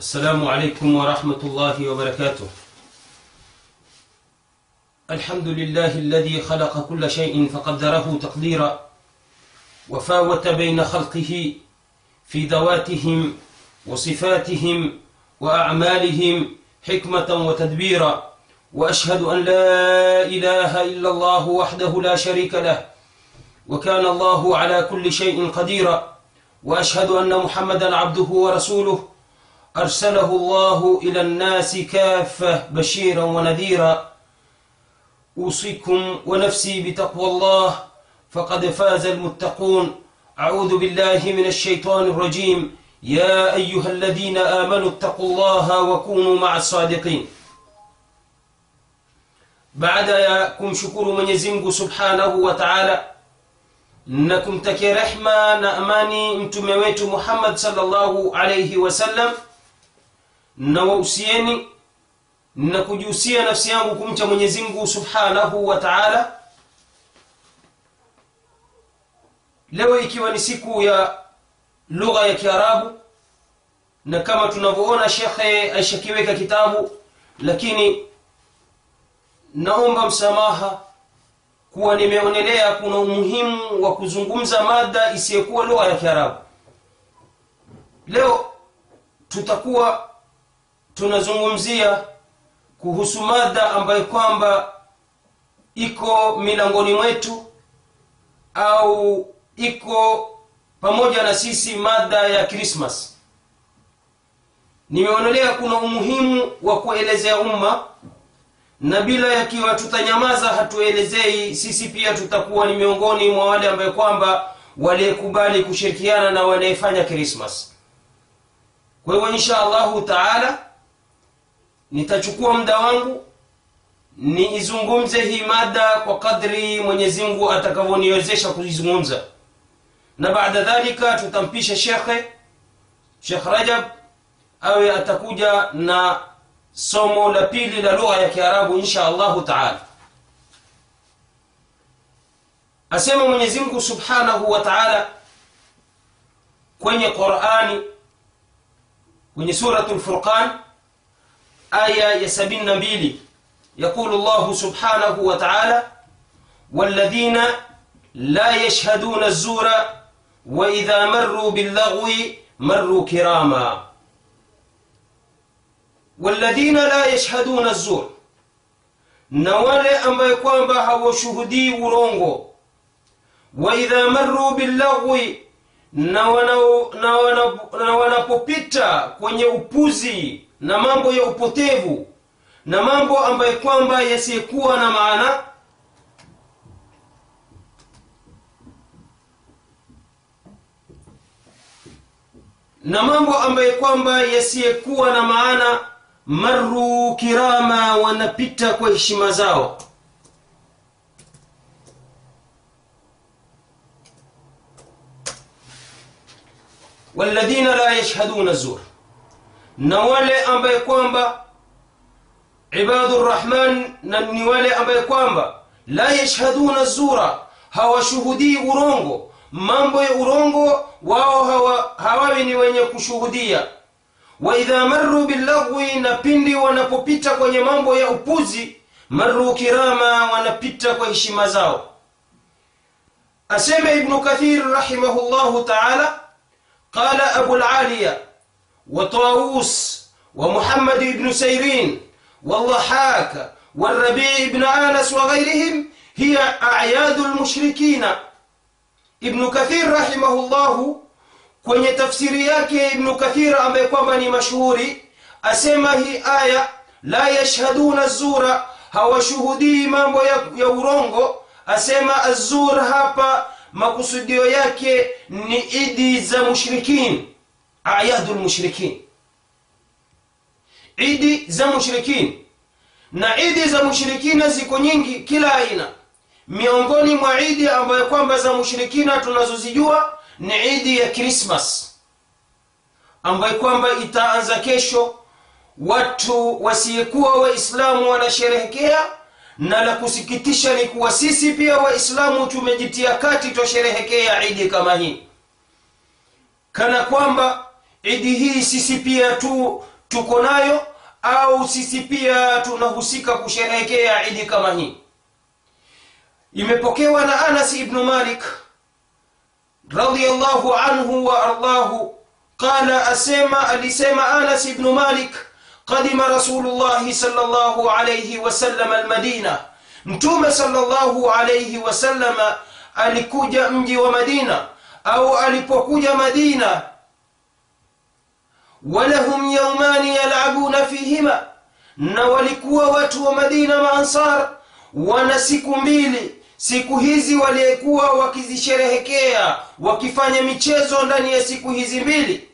السلام عليكم ورحمة الله وبركاته. الحمد لله الذي خلق كل شيء فقدره تقديرا وفاوت بين خلقه في ذواتهم وصفاتهم وأعمالهم حكمة وتدبيرا وأشهد أن لا إله إلا الله وحده لا شريك له وكان الله على كل شيء قديرا وأشهد أن محمدا عبده ورسوله أرسله الله إلى الناس كافة بشيرا ونذيرا. أوصيكم ونفسي بتقوى الله فقد فاز المتقون. أعوذ بالله من الشيطان الرجيم. يا أيها الذين آمنوا اتقوا الله وكونوا مع الصادقين. baada ya kumshukuru mwenyezi mungu subhanahu wa taala na kumtakia rehma na amani wetu muhammad salllahu alaihi wasallam na wausieni na kujihusia nafsi yangu kumcha mwenyezi mungu subhanahu wa taala. Leo ikiwa ni siku ya lugha ya kiarabu na kama tunavyoona shekhe aishakiweka kitabu lakini naomba msamaha kuwa nimeonelea kuna umuhimu wa kuzungumza mada isiyokuwa lugha ya kiarabu. Leo tutakuwa tunazungumzia kuhusu mada ambayo kwamba iko milangoni mwetu au iko pamoja na sisi mada ya krismas nimeonelea kuna umuhimu wa kuelezea umma na bila yakiwa tutanyamaza hatuelezei sisi pia tutakuwa ni miongoni mwa wale ambayo kwamba waliyekubali kushirikiana na wanayefanya krismas kwa hivyo insha allahu taala nitachukua muda wangu niizungumze hii mada kwa kadri mwenyezi mungu atakavyoniwezesha kuizungumza na baada dhalika tutampisha shekhe shekh rajab awe atakuja na somo la pili la lugha ya kiarabu insha allahu taala. Asema mwenyezi mungu subhanahu wa taala kwenye qurani kwenye suratu lfurqan sabini na mbili يقول الله سبحانه وتعالى والذين لا يشهدون الزور وإذا مروا باللغو مروا كراما والذين لا يشهدون الزور na wale ambaye kwamba hawashuhudii urongo waidha maruu billagwi na wanapopita kwenye upuzi na mambo ya upotevu na mambo ambayo kwamba yasiyekuwa na maana. Na mambo ambayo kwamba yasiyekuwa na maana maru kirama wanapita kwa heshima zao. Walladhina la yashhaduna zur na wale ambaye kwamba ibadu rrahman na ni wale ambaye kwamba la yashhaduna zura hawashuhudii urongo. Mambo ya urongo wao hawa, hawawi ni wenye kushuhudia. Waidha maruu billaghwi na pindi wanapopita kwenye mambo ya upuzi maruu kirama wanapita kwa heshima zao. Aseme ibnu kathir rahimahullahu taala qala abulaliya وطاووس ومحمد بن سيرين والضحاك والربيع بن آنس وغيرهم هي أعياد المشركين. ابن كثير رحمه الله كوني تفسير ياك ابن كثير امكواماني مشهوري اسما هي آية لا يشهدون الزور هو شهودي مامو يا ورونغو اسما الزور هابا مقصود يكي نئدي ذا مشركين ayadu lmushrikin idi za mushrikin. Na idi za mushrikina ziko nyingi kila aina. Miongoni mwa idi ambayo kwamba za mushrikina tunazozijua ni idi ya krismas ambayo kwamba itaanza kesho. Watu wasiyekuwa waislamu wanasherehekea. Na la kusikitisha ni kuwa sisi pia waislamu tumejitia kati twasherehekea idi kama hii. Kana kwamba idi hii sisi pia tu tuko nayo au sisi pia tunahusika kusherehekea idi kama hii? Imepokewa na anas ibnu malik radiallahu anhu wa ardahu qala asema alisema anas ibnu malik qadima rasulullahi salllahu alaihi wasallam almadina. Mtume salllahu alaihi wasallama alikuja mji wa madina au alipokuja madina walahum yaumani yalabuna fihima na walikuwa watu wa madina maansar wana siku mbili siku hizi waliyekuwa wakizisherehekea wakifanya michezo ndani ya siku hizi mbili.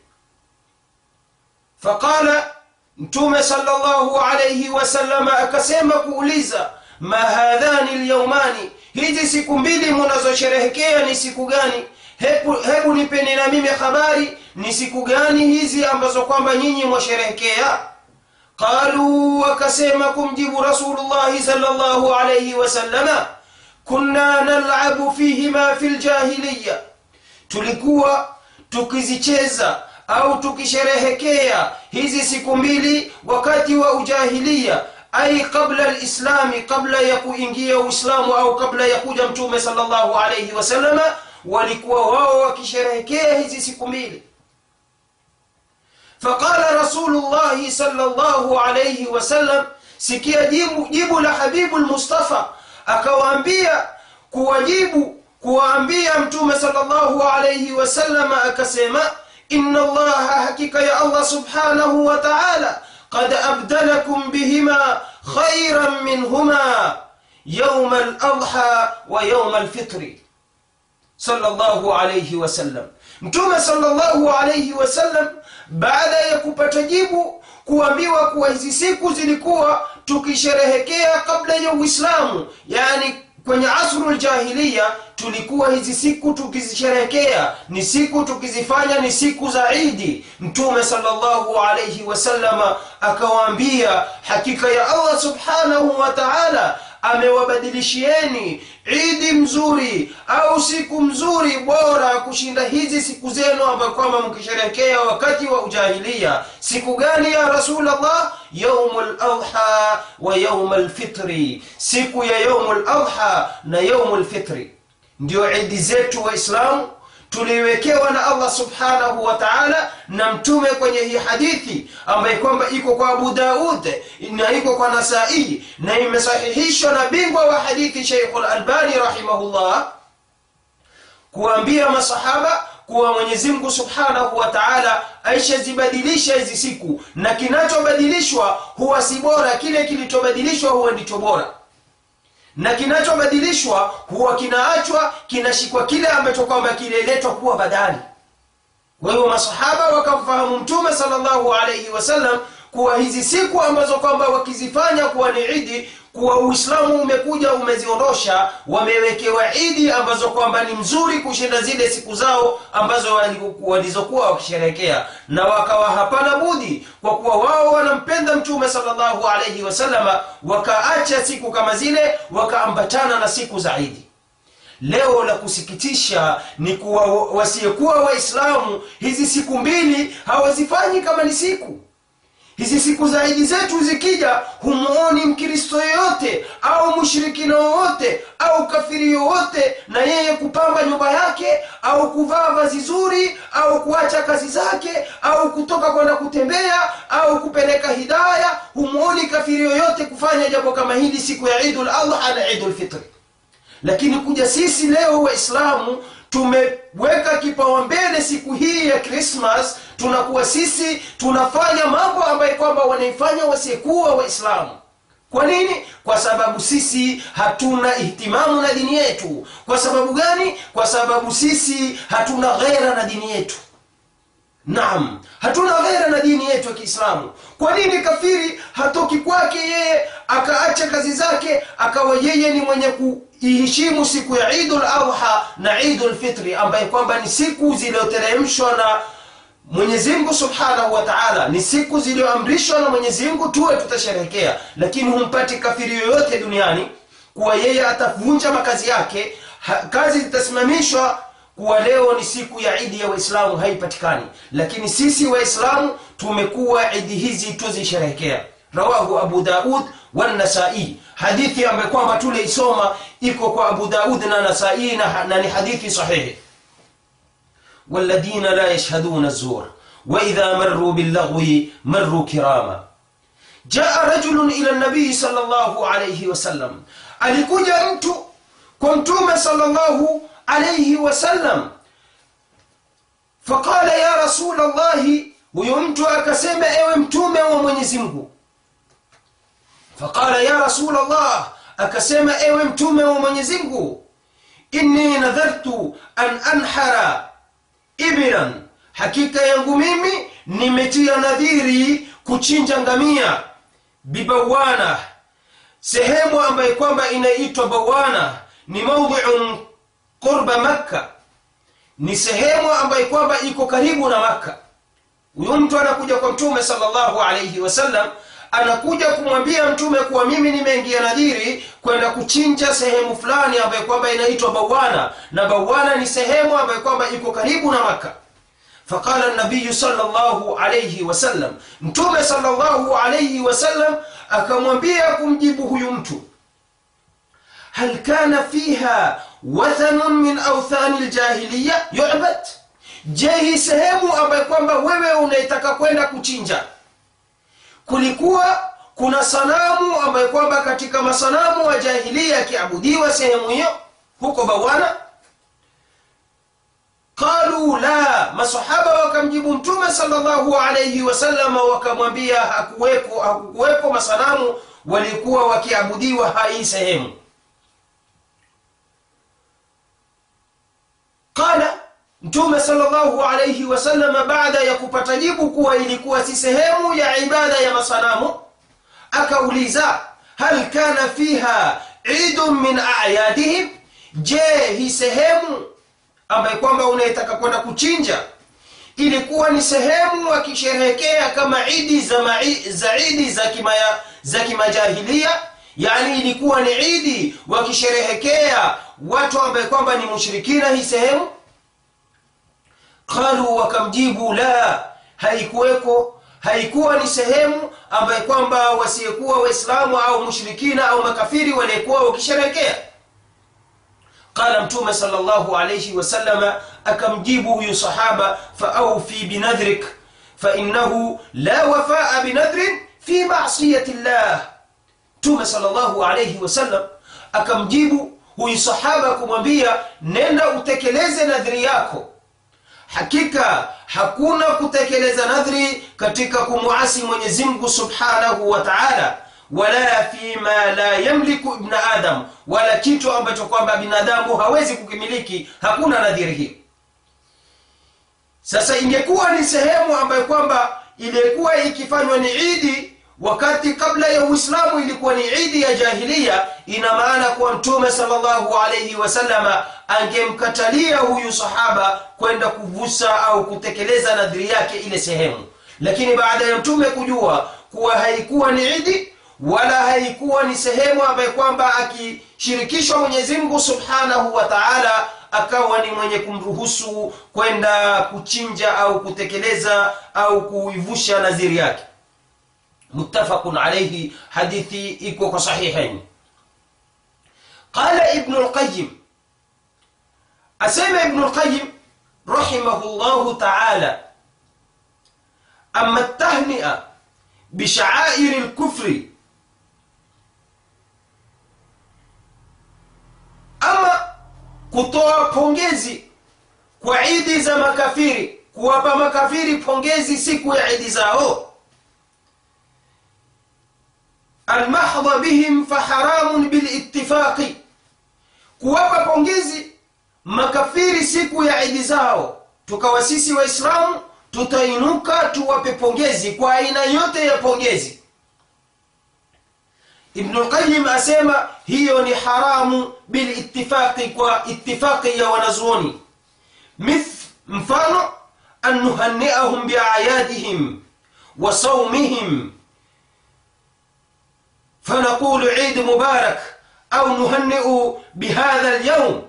Faqala mtume salllahu alaihi wasalama akasema kuuliza ma hadhani lyaumani hizi siku mbili munazosherehekea ni siku gani hebu, hebu nipeni na mimi habari ni siku gani hizi ambazo kwamba nyinyi mwasherehekea? Qaluu wakasema kumjibu rasulullahi salllahu alaihi wasalama kunna nalabu fihima fi ljahiliya tulikuwa tukizicheza au tukisherehekea hizi siku mbili wakati wa ujahiliya ai qabla lislami qabla ya kuingia uislamu au kabla ya kuja mtume salllahu alaihi wasalama walikuwa wao wakisherehekea hizi siku mbili faqala rasulullahi salllahu alaihi wasallam sikia jibu, jibu la habibu lmustafa akawaambia kuwajibu kuwaambia mtume salllahu alaihi wasallama akasema ina allaha hakika ya allah subhanahu wa taala qad abdalakum bihima khairan minhuma yauma ladha wa yauma lfitri wasallam mtume salllahu alaihi wasallam baada ya kupata jibu kuambiwa kuwa hizi siku zilikuwa tukisherehekea kabla ya uislamu yani kwenye asru ljahiliya tulikuwa hizi siku tukizisherehekea ni siku tukizifanya ni siku za idi mtume salllahu alaihi wasalama akawaambia hakika ya allah subhanahu wa taala amewabadilishieni. Idi mzuri au siku mzuri bora kushinda hizi siku zenu ambayo kwamba mkisherehekea wakati wa ujahilia. Siku gani ya rasulllah yaumu ladha wa yauma lfitri siku ya yaumu ladha na yaumu lfitri ndio idi zetu waislamu tuliwekewa na allah subhanahu wa taala na mtume kwenye hii hadithi ambaye kwamba iko kwa abu daud na iko kwa nasai na imesahihishwa na bingwa wa hadithi sheikhu lalbani rahimahullah kuwaambia masahaba kuwa mwenyezi mungu subhanahu wa taala aishazibadilisha hizi siku na kinachobadilishwa huwa si bora kile kilichobadilishwa huwa ndicho bora na kinachobadilishwa huwa kinaachwa kinashikwa kile ambacho kwamba kililetwa kuwa badali. Kwa hiyo masahaba wakamfahamu mtume sallallahu alaihi wasallam kuwa hizi siku ambazo kwamba wakizifanya kuwa ni idi kuwa uislamu umekuja umeziondosha wamewekewa idi ambazo kwamba ni mzuri kushinda zile siku zao ambazo walizokuwa wakisherehekea na wakawa hapana budi kwa kuwa wao wanampenda mtume salllahu alaihi wasalama wakaacha siku kama zile wakaambatana na siku za idi leo la kusikitisha ni kuwa wasiyekuwa waislamu hizi siku mbili hawazifanyi kama ni siku hizi siku za idi zetu zikija humuoni mkristo yoyote au mshirikina wowote au kafiri yoyote na yeye kupamba nyumba yake au kuvaa vazi zuri au kuacha kazi zake au kutoka kwenda kutembea au kupeleka hidaya humuoni kafiri yoyote kufanya jambo kama hili siku ya idul adha na idul lakini kuja sisi leo waislamu tumeweka kipaumbele siku hii ya krismas tunakuwa sisi tunafanya mambo ambayo kwamba wanaifanya wasiyekuwa waislamu. Kwa nini? Kwa sababu sisi hatuna ihtimamu na dini yetu. Kwa sababu gani? Kwa sababu sisi hatuna ghera na dini yetu naam hatuna ghera na dini yetu ya kiislamu. Kwa nini kafiri hatoki kwake yeye akaacha kazi zake akawa yeye ni mwenye kuiheshimu siku ya idul adha na idul fitri ambaye kwamba ni siku zilizoteremshwa na mwenyezimgu subhanahu wa taala. Ni siku zilizoamrishwa na mwenyezimgu tuwe tutasherehekea. Lakini humpati kafiri yoyote duniani kuwa yeye atavunja makazi yake kazi zitasimamishwa kuwa leo ni siku ya idi ya waislamu haipatikani lakini sisi waislamu tumekuwa idi hizi tuzisherehekea rawahu abu daud wanasai hadithi ambayo kwamba tuliisoma iko kwa abu daud na nasai na, na ni hadithi sahihi والذين لا يشهدون الزور وإذا مروا باللغو مروا كراما جاء رجل إلى النبي صلى الله عليه وسلم alikuja mtu kwa mtume sallallahu alayhi wasallam faqala ya rasul llahi huyo mtu akasema ewe mtume wa mwenyezi mungu. Faqala ya rasul allah akasema ewe mtume wa mwenyezi mungu inni nadhartu an anhara ibran hakika yangu mimi nimetia nadhiri kuchinja ngamia bibawana sehemu ambayo kwamba inaitwa bawana ni maudhiun qurba makka ni sehemu ambayo kwamba iko karibu na makka. Huyu mtu anakuja kwa mtume salllahu alaihi wasallam anakuja kumwambia mtume kuwa mimi nimeingia nadhiri kwenda kuchinja sehemu fulani ambayo kwamba inaitwa bawana na bawana ni sehemu ambayo kwamba iko karibu na makka. Faqala nabiyu salllahu alaihi wasallam mtume salllahu alaihi wasallam akamwambia kumjibu huyu mtu hal kana fiha wathanun min authani ljahiliya yubad. Je hii sehemu ambayo kwamba wewe unaitaka kwenda kuchinja. Kulikuwa kuna sanamu ambayo kwamba katika masanamu wa jahilia yakiabudiwa sehemu hiyo huko bawana. Qalu la masahaba wakamjibu mtume salllahu alaihi wasalama wakamwambia hakuwepo hakukuwepo masanamu walikuwa wakiabudiwa hai sehemu qala mtume sallallahu alayhi wasallama baada ya kupata jibu kuwa ilikuwa si sehemu ya ibada ya masanamu akauliza hal kana fiha idun min ayadihim? Je hii sehemu ambaye kwamba unayetaka kwenda kuchinja ilikuwa ni sehemu wakisherehekea kama idi za, idi za, kimaya, za kimajahilia yani ilikuwa ni idi wakisherehekea watu ambaye kwamba ni mushirikina hii sehemu. Qalu wakamjibu la haikuweko. Haikuwa ni sehemu ambaye kwamba wasiyekuwa waislamu au mushrikina au makafiri waliyekuwa wakisherehekea. Qala mtume salllahu alaihi wasalama akamjibu huyu sahaba faaufi binadhrik fainahu la wafaa binadhrin fi masiyati llah mtume salllahu alaihi wasallam akamjibu huyu sahaba kumwambia nenda utekeleze nadhiri yako. Hakika hakuna kutekeleza nadhri katika kumuasi mwenyezi mungu subhanahu wa taala wala fima la yamliku ibna adam wala kitu ambacho kwamba binadamu hawezi kukimiliki hakuna nadhiri hii. Sasa ingekuwa ni sehemu ambayo kwamba ilikuwa ikifanywa ni idi wakati kabla ya uislamu ilikuwa ni idi ya jahilia ina maana kuwa mtume salllahu alaihi wasalama angemkatalia huyu sahaba kwenda kuvusa au kutekeleza nadhiri yake ile sehemu. Lakini baada ya mtume kujua kuwa haikuwa ni idi wala haikuwa ni sehemu ambaye kwamba akishirikishwa mwenyezimngu subhanahu wa taala akawa ni mwenye kumruhusu kwenda kuchinja au kutekeleza au kuivusha nadhiri yake muttafaqun alaihi hadithi iko kwa sahihain qala ibnu lqayim asema ibnu lqayim rahimahu llahu taala ama tahnia bishaairi lkufri ama kutoa pongezi kwa idi za makafiri kuwapa makafiri pongezi siku ya idi zao almahdha bihim faharamun bilittifaqi kuwapa pongezi makafiri siku ya idi zao. Tukawa sisi waislamu tutainuka tuwape pongezi kwa aina yote ya pongezi. Ibnu lqayim asema hiyo ni haramu bilittifaqi kwa ittifaqi ya wanazuoni. Mfano an nuhanniahum biayadihim wa saumihim فنقول عيد مبارك أو نهنئ بهذا اليوم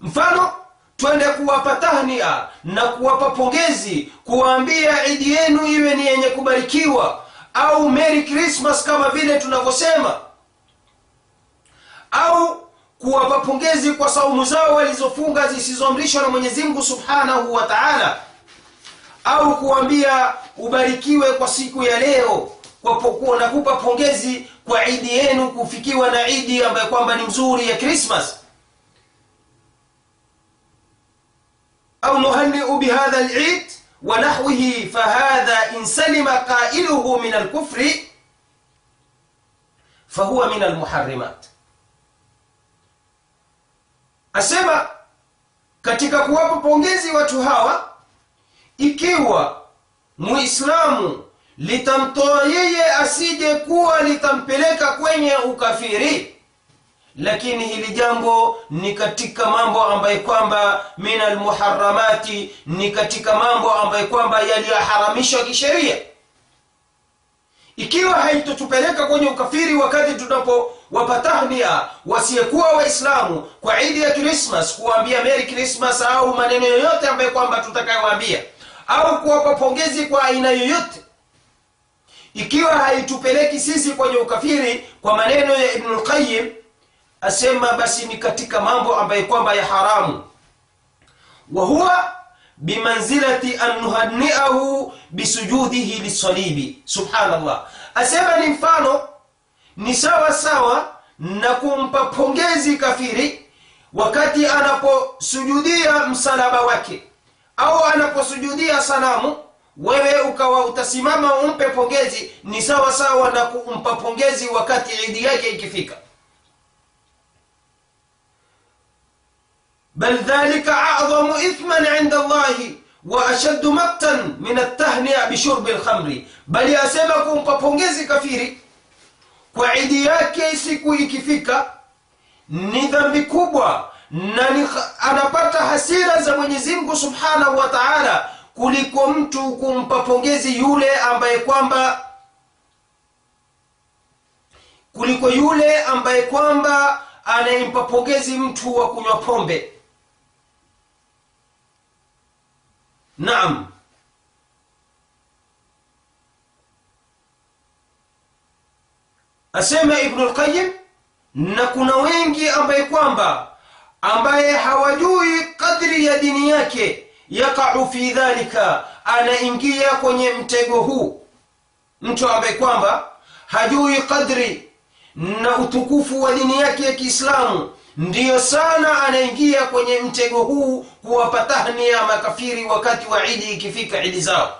mfano twende kuwapa tahnia na kuwapa pongezi kuwaambia idi yenu iwe ni yenye kubarikiwa au merry christmas kama vile tunavyosema au kuwapa pongezi kwa saumu zao walizofunga zisizoamrishwa na mwenyezi mungu subhanahu wa taala au kuambia ubarikiwe kwa siku ya leo kwa pokuwa nakupa pongezi kwa idi yenu kufikiwa na idi ambayo kwamba ni mzuri ya krismas au nuhaniu bihadha lid wa nahwihi fahadha in salima qailuhu min alkufri fahuwa min almuharimat asema katika kuwapa pongezi watu hawa ikiwa muislamu litamtoa yeye asije kuwa litampeleka kwenye ukafiri. Lakini hili jambo ni katika mambo ambaye kwamba min almuharamati ni katika mambo ambaye kwamba yaliyoharamishwa kisheria. Ikiwa haitotupeleka kwenye ukafiri wakati tunapowapa tahnia wasiyekuwa waislamu kwa idi ya krismas kuwaambia meri krismas au maneno yoyote ambayo kwamba tutakayowaambia au kuwapa pongezi kwa aina yoyote ikiwa haitupeleki sisi kwenye ukafiri kwa maneno ya ibnu lqayim asema basi ni katika mambo ambayo kwamba ya haramu. Wa huwa bimanzilati an nuhanniahu bisujudihi lisalibi. Subhanallah. Asema ni mfano ni sawa sawa na kumpa pongezi kafiri wakati anaposujudia msalaba wake au anaposujudia sanamu wewe ukawa utasimama umpe pongezi ni sawa sawa na kumpa pongezi wakati idi yake ikifika. Bal dhalika a'dhamu ithman 'inda llahi maktan min at-tahni'a bi shurbi al-khamri bali asema kumpa pongezi kafiri kwa idi yake siku ikifika ni dhambi kubwa na anapata hasira za Mwenyezi Mungu Subhanahu wa Ta'ala kuliko mtu kumpa pongezi yule ambaye kwamba kuliko yule ambaye kwamba anayempa pongezi mtu wa kunywa pombe. Naam. Asema ibnu lqayim na kuna wengi ambaye kwamba ambaye hawajui kadri ya dini yake yaqau fi dhalika anaingia kwenye mtego huu. Mtu ambaye kwamba hajui kadri na utukufu wa dini yake ya kiislamu ndiyo sana anaingia kwenye mtego huu kuwapa tahnia makafiri wakati wa idi ikifika idi zao.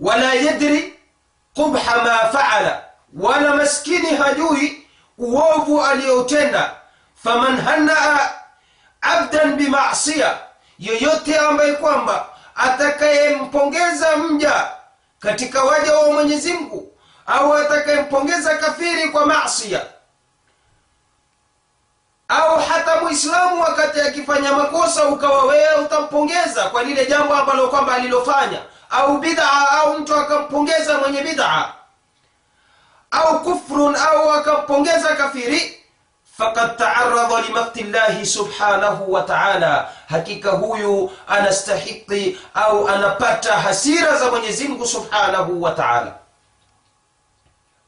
Wala yadri qubha ma faala wala maskini hajui uovu aliyoutenda faman hanaa abdan bimasia yoyote ambaye kwamba atakayempongeza mja katika waja wa mwenyezi mungu au atakayempongeza kafiri kwa masia au hata muislamu wakati akifanya makosa ukawa wewe utampongeza kwa lile jambo ambalo kwamba alilofanya au bid'a au mtu akampongeza mwenye bid'a au kufrun au akampongeza kafiri faqad taarradha limakti llahi subhanahu wa taala, hakika huyu anastahiki au anapata hasira za Mwenyezi Mungu subhanahu wa taala.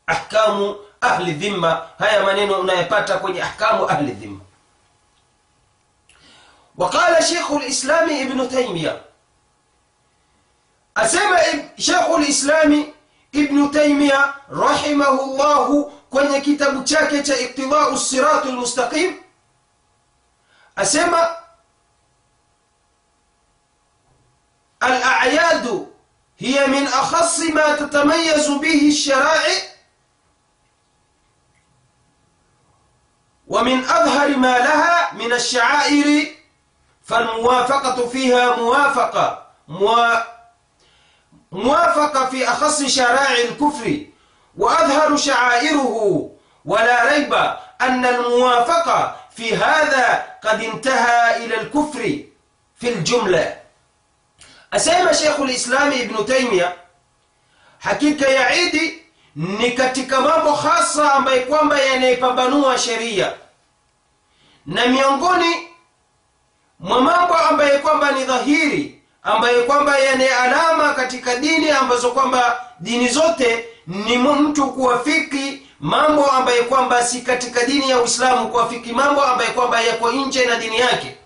Ahkamu ahli dhimma, haya maneno unayapata kwenye ahkamu ahli dhimma. Waqala Sheikhu lislami Ibnu Taimiya, asema Sheikhu lislami Ibnu Taimiya rahimahu llahu kwenye kitabu chake cha iqtidau siratu lmustaqim asema alayadu hiya min akhasi ma tatamayazu bihi lsharai ومن أظهر ما لها من الشعائر فالموافقة فيها موافقة موافقة في أخص شرائع الكفر وأظهر شعائره ولا ريب أن الموافقة في هذا قد انتهى إلى الكفر في الجملة أسيما شيخ الإسلام ابن تيمية حقيقة يعيد ni katika mambo hasa ambaye kwamba yanaipambanua sheria na miongoni mwa mambo ambaye kwamba ni dhahiri ambaye kwamba yana alama katika dini ambazo kwamba dini zote ni mtu kuwafiki mambo ambaye kwamba si katika dini ya uislamu kuwafiki mambo ambaye kwamba yako nje na dini yake.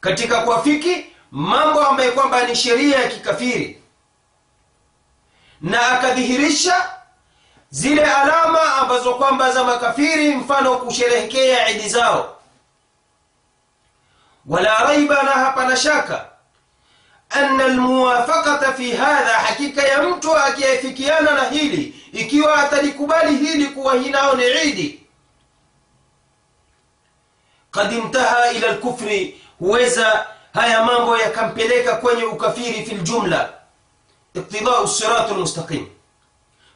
Katika kuwafiki mambo ambaye kwamba ni sheria ya kikafiri. Na akadhihirisha zile alama ambazo kwamba za makafiri mfano kusherehekea idi zao. Wala raiba na hapana shaka anna almuwafaqata fi hadha, hakika ya mtu akiafikiana na hili, ikiwa atalikubali hili kuwa hinao ni idi, kad intaha ila lkufri, huweza haya mambo yakampeleka kwenye ukafiri fi ljumla, iktidau siratu lmustaqim.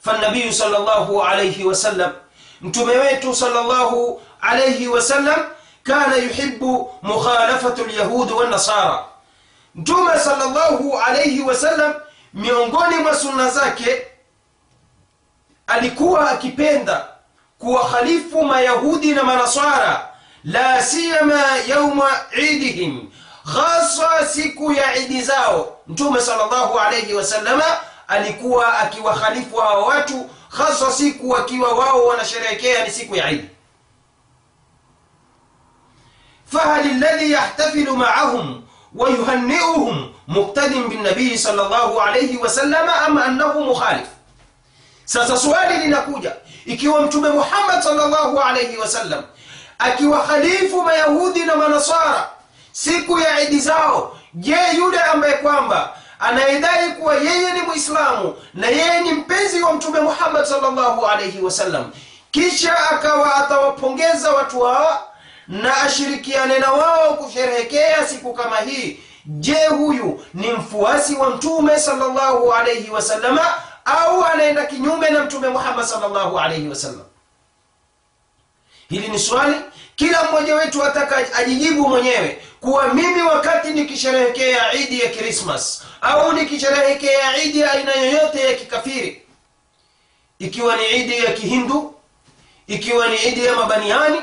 Fanabiyu sallallahu alayhi wasallam, mtume wetu sallallahu alayhi wasallam kana yuhibbu mukhalafatu lyahudi wannasara mtume sallallahu alayhi wasallam miongoni mwa sunna zake alikuwa akipenda kuwakhalifu mayahudi na manaswara la siyama yauma idihim hasa siku ya idi zao. Mtume sallallahu alaihi wasallama alikuwa akiwakhalifu hawa watu hasa siku wakiwa wao wanasherehekea ni siku ya idi fahal ladhi yahtafilu maahum ويهنئهم مقتد بالنبي صلى الله عليه وسلم أم أنه مخالف sasa swali linakuja ikiwa mtume muhammad salllahu alaihi wasallam akiwakhalifu mayahudi na manasara siku ya idi zao je yule ambaye kwamba anayedai kuwa yeye ni mwislamu na yeye ni mpenzi wa mtume muhammad salllahu alaihi wasallam kisha akawa atawapongeza watu hawa na ashirikiane na wao kusherehekea siku kama hii. Je huyu ni mfuasi wa mtume salllahu alaihi wasallama au anaenda kinyume na mtume muhammad salllahu alaihi wasallam hili ni swali kila mmoja wetu ataka ajijibu mwenyewe kuwa mimi wakati nikisherehekea idi ya krismas au nikisherehekea idi ya aina yoyote ya kikafiri ikiwa ni idi ya kihindu ikiwa ni idi ya mabaniani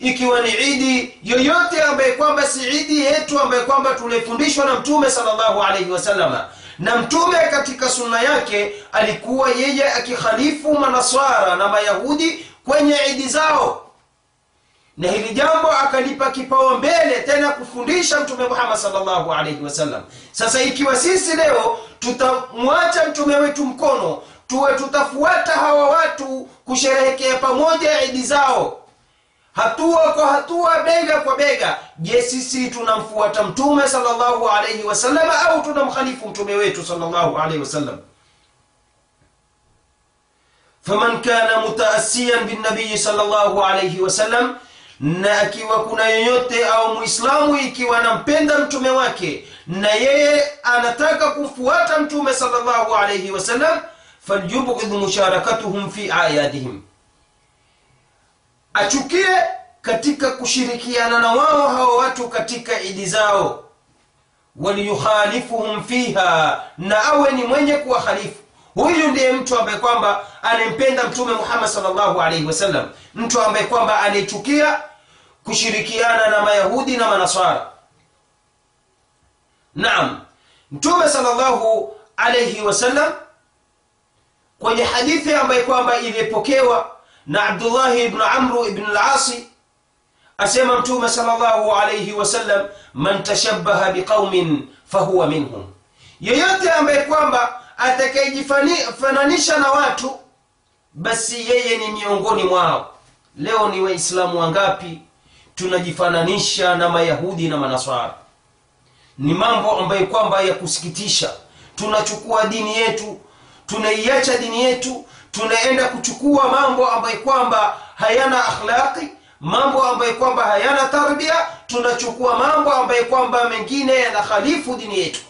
ikiwa ni idi yoyote ambaye kwamba si idi yetu ambaye kwamba tulifundishwa na mtume salllahu alaihi wasalama na mtume katika sunna yake alikuwa yeye akikhalifu manaswara na mayahudi kwenye idi zao. Na hili jambo akalipa kipao mbele tena kufundisha mtume muhammad salllahu alaihi wasallam sasa ikiwa sisi leo tutamwacha mtume wetu mkono tuwe tutafuata hawa watu kusherehekea pamoja idi zao hatua kwa hatua bega kwa bega. Je sisi tunamfuata mtume salllahu alaihi wasallam au tunamkhalifu mtume wetu salllahu alaihi wasallam faman kana mutaasiyan binabiyi salllahu alaihi wasallam na akiwa kuna yoyote au muislamu ikiwa anampenda mtume wake na yeye anataka kumfuata mtume salllahu alaihi wasallam falyubghid musharakatuhum fi ayadihim achukie katika kushirikiana na wao hawa watu katika idi zao. Waliyukhalifuhum fiha na awe ni mwenye kuwakhalifu. Huyu ndiye mtu ambaye kwamba anempenda mtume muhammad salllahu alaihi wasallam. Mtu ambaye kwamba anayechukia kushirikiana na mayahudi na manaswara. Naam mtume salllahu alaihi wasallam kwenye hadithi ambaye kwamba iliyopokewa na abdullahi ibn amru ibn lasi asema mtume salllahu alaihi wasallam man tashabaha biqaumin fahuwa minhum. Yeyote ambaye kwamba atakayejifananisha na watu basi yeye ni miongoni mwao. Leo ni waislamu wangapi tunajifananisha na mayahudi na manaswara? Ni mambo ambayo kwamba ya kusikitisha. Tunachukua dini yetu tunaiacha dini yetu tunaenda kuchukua mambo ambayo kwamba hayana akhlaqi mambo ambayo kwamba hayana tarbia. Tunachukua mambo ambayo kwamba mengine yanakhalifu dini yetu.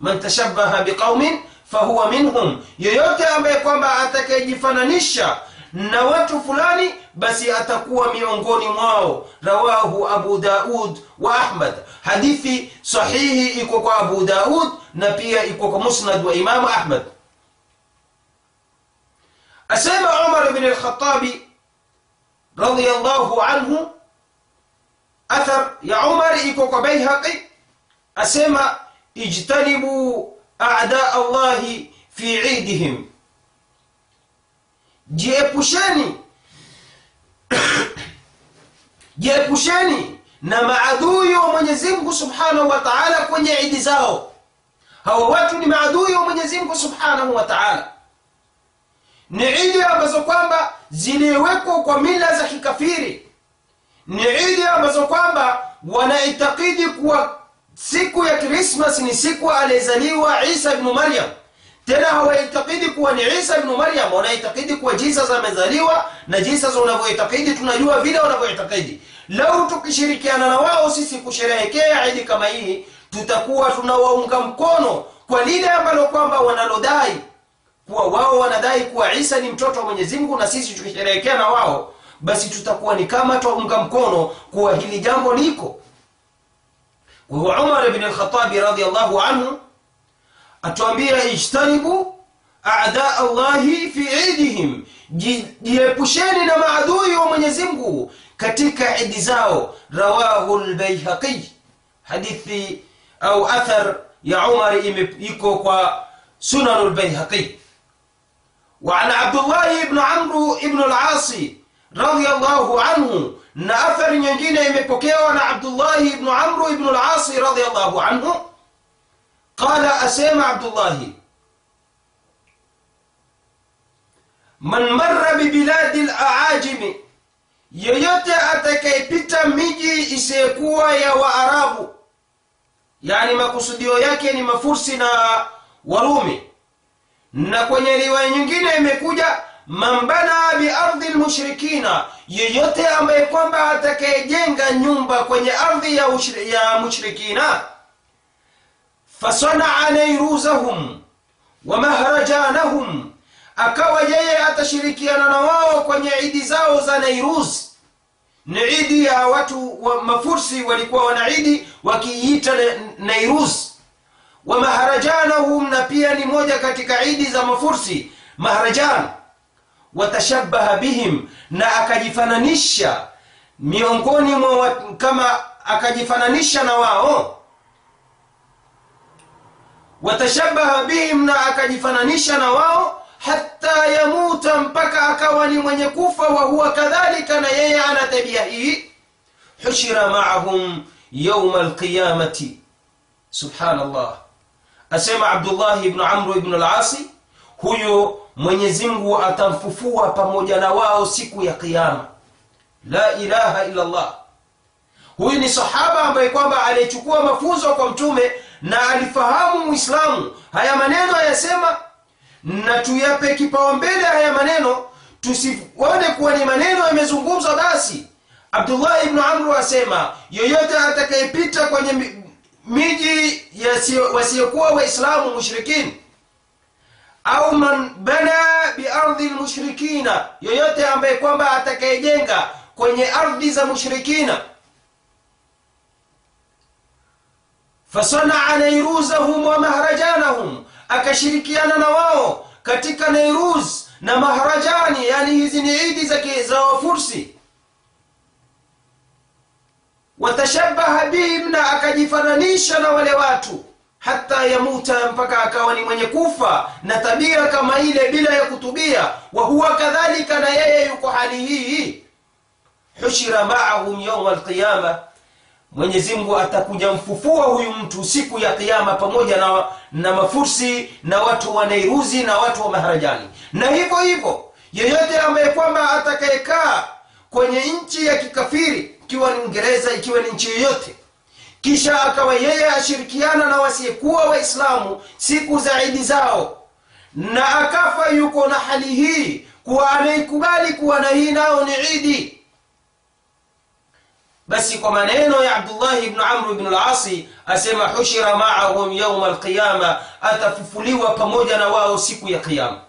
Man tashabaha biqaumin fahuwa minhum. Yoyote ambaye kwamba atakayejifananisha na watu fulani basi atakuwa miongoni mwao. Rawahu abu daud wa ahmad. Hadithi sahihi iko kwa abu daud na pia iko kwa musnad wa imamu ahmad asema umar bn lkhatabi radiyallahu anhu athar ya umar iko kwa baihaqi. Asema ijtanibu ada allahi fi idihim. Jiepusheni jiepusheni na maadui wa mwenyezi mungu subhanahu wa taala kwenye idi zao. Hawa watu ni maadui wa mwenyezi mungu subhanahu wa taala ni idi ambazo kwamba ziliwekwa kwa mila za kikafiri. Ni idi ambazo kwamba wanaitakidi kuwa siku ya krismas ni siku aliyezaliwa isa bnu maryam. Tena hawaitakidi kuwa ni isa bnu maryam wanaitakidi kuwa jesus amezaliwa na jesus unavyoitakidi tunajua vile wanavyoitakidi. Lau tukishirikiana na wao sisi kusherehekea idi kama hii tutakuwa tunawaunga mkono kwa lile ambalo kwamba wanalodai kuwa wao wanadai kuwa isa ni mtoto wa mwenyezi mungu na sisi tukisherehekea na wao basi tutakuwa ni kama twaunga mkono kuwa hili jambo liko. Kwa hiyo umar lkhatabi radiallahu anhu atuambia ijtanibu ada allahi fi idihim. Jiepusheni na maadui wa mwenyezi mungu katika idi zao. Rawahu lbaihaqi hadithi au athar ya umar iko kwa sunanu lbaihaqi وعن عبد الله بن عمرو بن العاص رضي الله عنه na athari nyingine imepokewa na abdullahi ibnu amru ibnu lasi radiallahu anhu qala asema abdullahi man marra bibiladi laajimi yeyote atakayepita miji isiyekuwa ya waarabu yani makusudio yake ni mafursi na warumi na kwenye riwaya nyingine imekuja mambana biardhi lmushrikina yeyote ambaye kwamba atakayejenga nyumba kwenye ardhi ya, ya mushrikina fasanaa nairuzahum wa mahrajanahum akawa yeye atashirikiana na wao kwenye idi zao za nairuz ni idi ya watu wa mafursi walikuwa wana idi wakiiita nairuz wa maharajanahum, na pia ni moja katika idi za mafursi. Maharajan. watashabaha bihim na akajifananisha miongoni mwa kama akajifananisha na wao. Watashabaha bihim na akajifananisha na wao hata yamuta mpaka akawa ni mwenye kufa wa huwa kadhalika na yeye ana tabia hii. Hushira maahum yauma alqiyamati. Subhanallah asema abdullahi bnu amru ibnu lasi huyo mwenyezi mungu atamfufua pamoja na wao siku ya qiama la ilaha illa llah huyu ni sahaba ambaye kwamba alichukua mafunzo kwa mtume na alifahamu Muislamu. haya maneno ayasema na tuyape kipaumbele haya maneno tusione kuwa ni maneno yamezungumzwa basi. Abdullahi ibnu amru asema yoyote atakayepita kwenye miji wasiokuwa waislamu mushrikin. Au man bana biardhi lmushrikina yoyote ambaye kwamba atakayejenga kwenye ardhi za mushrikina. Fasanaa nairuzahum wa mahrajanahum akashirikiana na wao katika nairuz na mahrajani yani hizi ni idi za wafursi watashabaha bihim na akajifananisha na wale watu hata yamuta mpaka akawa ni mwenye kufa na tabia kama ile bila ya kutubia. Wa huwa kadhalika na yeye yuko hali hii. Hushira maahum yauma alqiyama. Mwenyezi mungu atakuja mfufua huyu mtu siku ya qiama pamoja na, na mafursi na watu wa nairuzi na watu wa maharajani. Na hivyo hivyo yeyote ambaye kwamba atakayekaa kwenye nchi ya kikafiri ikiwa ni uingereza ikiwa ni nchi yoyote. Kisha akawa yeye ashirikiana na wasiyekuwa waislamu siku za idi zao. Na akafa yuko na hali hii kuwa anaikubali kuwa na hii nao ni idi basi kwa maneno ya abdullahi ibnu amru ibnu lasi asema hushira maahum yauma alqiyama atafufuliwa pamoja na wao siku ya qiyama.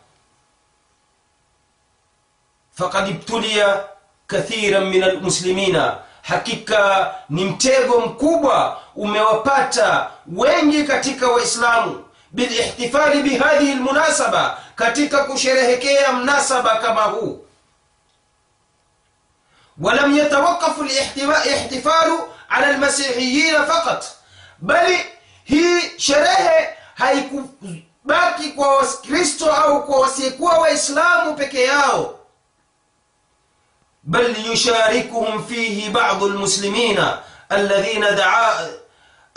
Fakad ibtulia kathiran min almuslimina hakika ni mtego mkubwa umewapata wengi katika waislamu bilihtifali bihadhihi lmunasaba katika kusherehekea mnasaba kama huu ولم يتوقف الاحتفال على المسيحيين فقط bali hii sherehe haikubaki kwa wakristo au kwa wasiyekuwa waislamu peke yao bal yusharikuhum fihi badu lmuslimina alladhina daa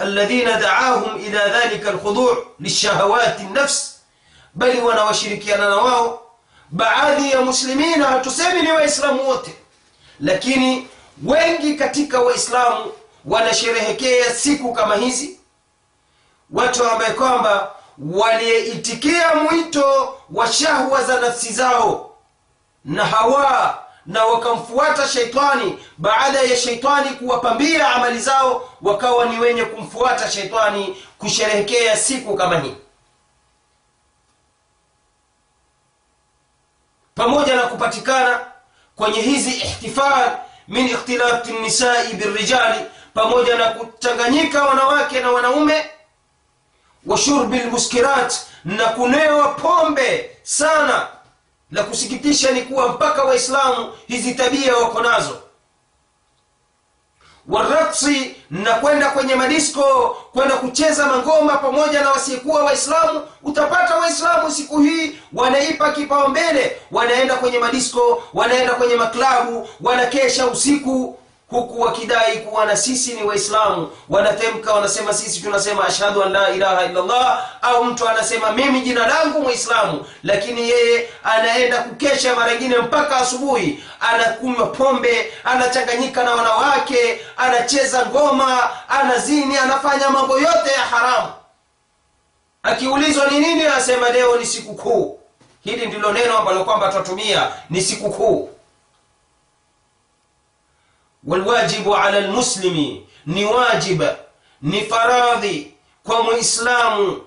الذين دعاهم إلى ذلك الخضوع للشهوات النفس bali wanawashirikiana na wao baadhi ya muslimina hatusemi ni waislamu wote lakini wengi katika waislamu wanasherehekea siku kama hizi watu ambaye kwamba waliyeitikia mwito wa shahwa za nafsi zao na hawa na wakamfuata sheitani. Baada ya sheitani kuwapambia amali zao wakawa ni wenye kumfuata sheitani kusherehekea siku kama hii. Pamoja na kupatikana kwenye hizi ihtifal min ikhtilati nisai birrijali pamoja na kuchanganyika wanawake na wanaume wa shurbi lmuskirat na kunewa pombe sana la kusikitisha ni kuwa mpaka waislamu hizi tabia wako nazo. Waraksi na kwenda kwenye madisko kwenda kucheza mangoma pamoja na wasiyekuwa waislamu utapata waislamu siku hii wanaipa kipaumbele wanaenda kwenye madisko wanaenda kwenye maklabu wanakesha usiku huku wakidai kuwa na sisi ni waislamu. Wanatemka wanasema sisi tunasema ashhadu an la ilaha illallah au mtu anasema mimi jina langu mwislamu lakini yeye anaenda kukesha mara ingine mpaka asubuhi. Anakunywa pombe anachanganyika na wanawake anacheza ngoma anazini anafanya mambo yote ya haramu. Akiulizwa ni nini anasema leo ni siku kuu hili ndilo neno ambalo kwamba twatumia ni siku kuu والواجب على المسلم ni wajib ni faradhi kwa muislamu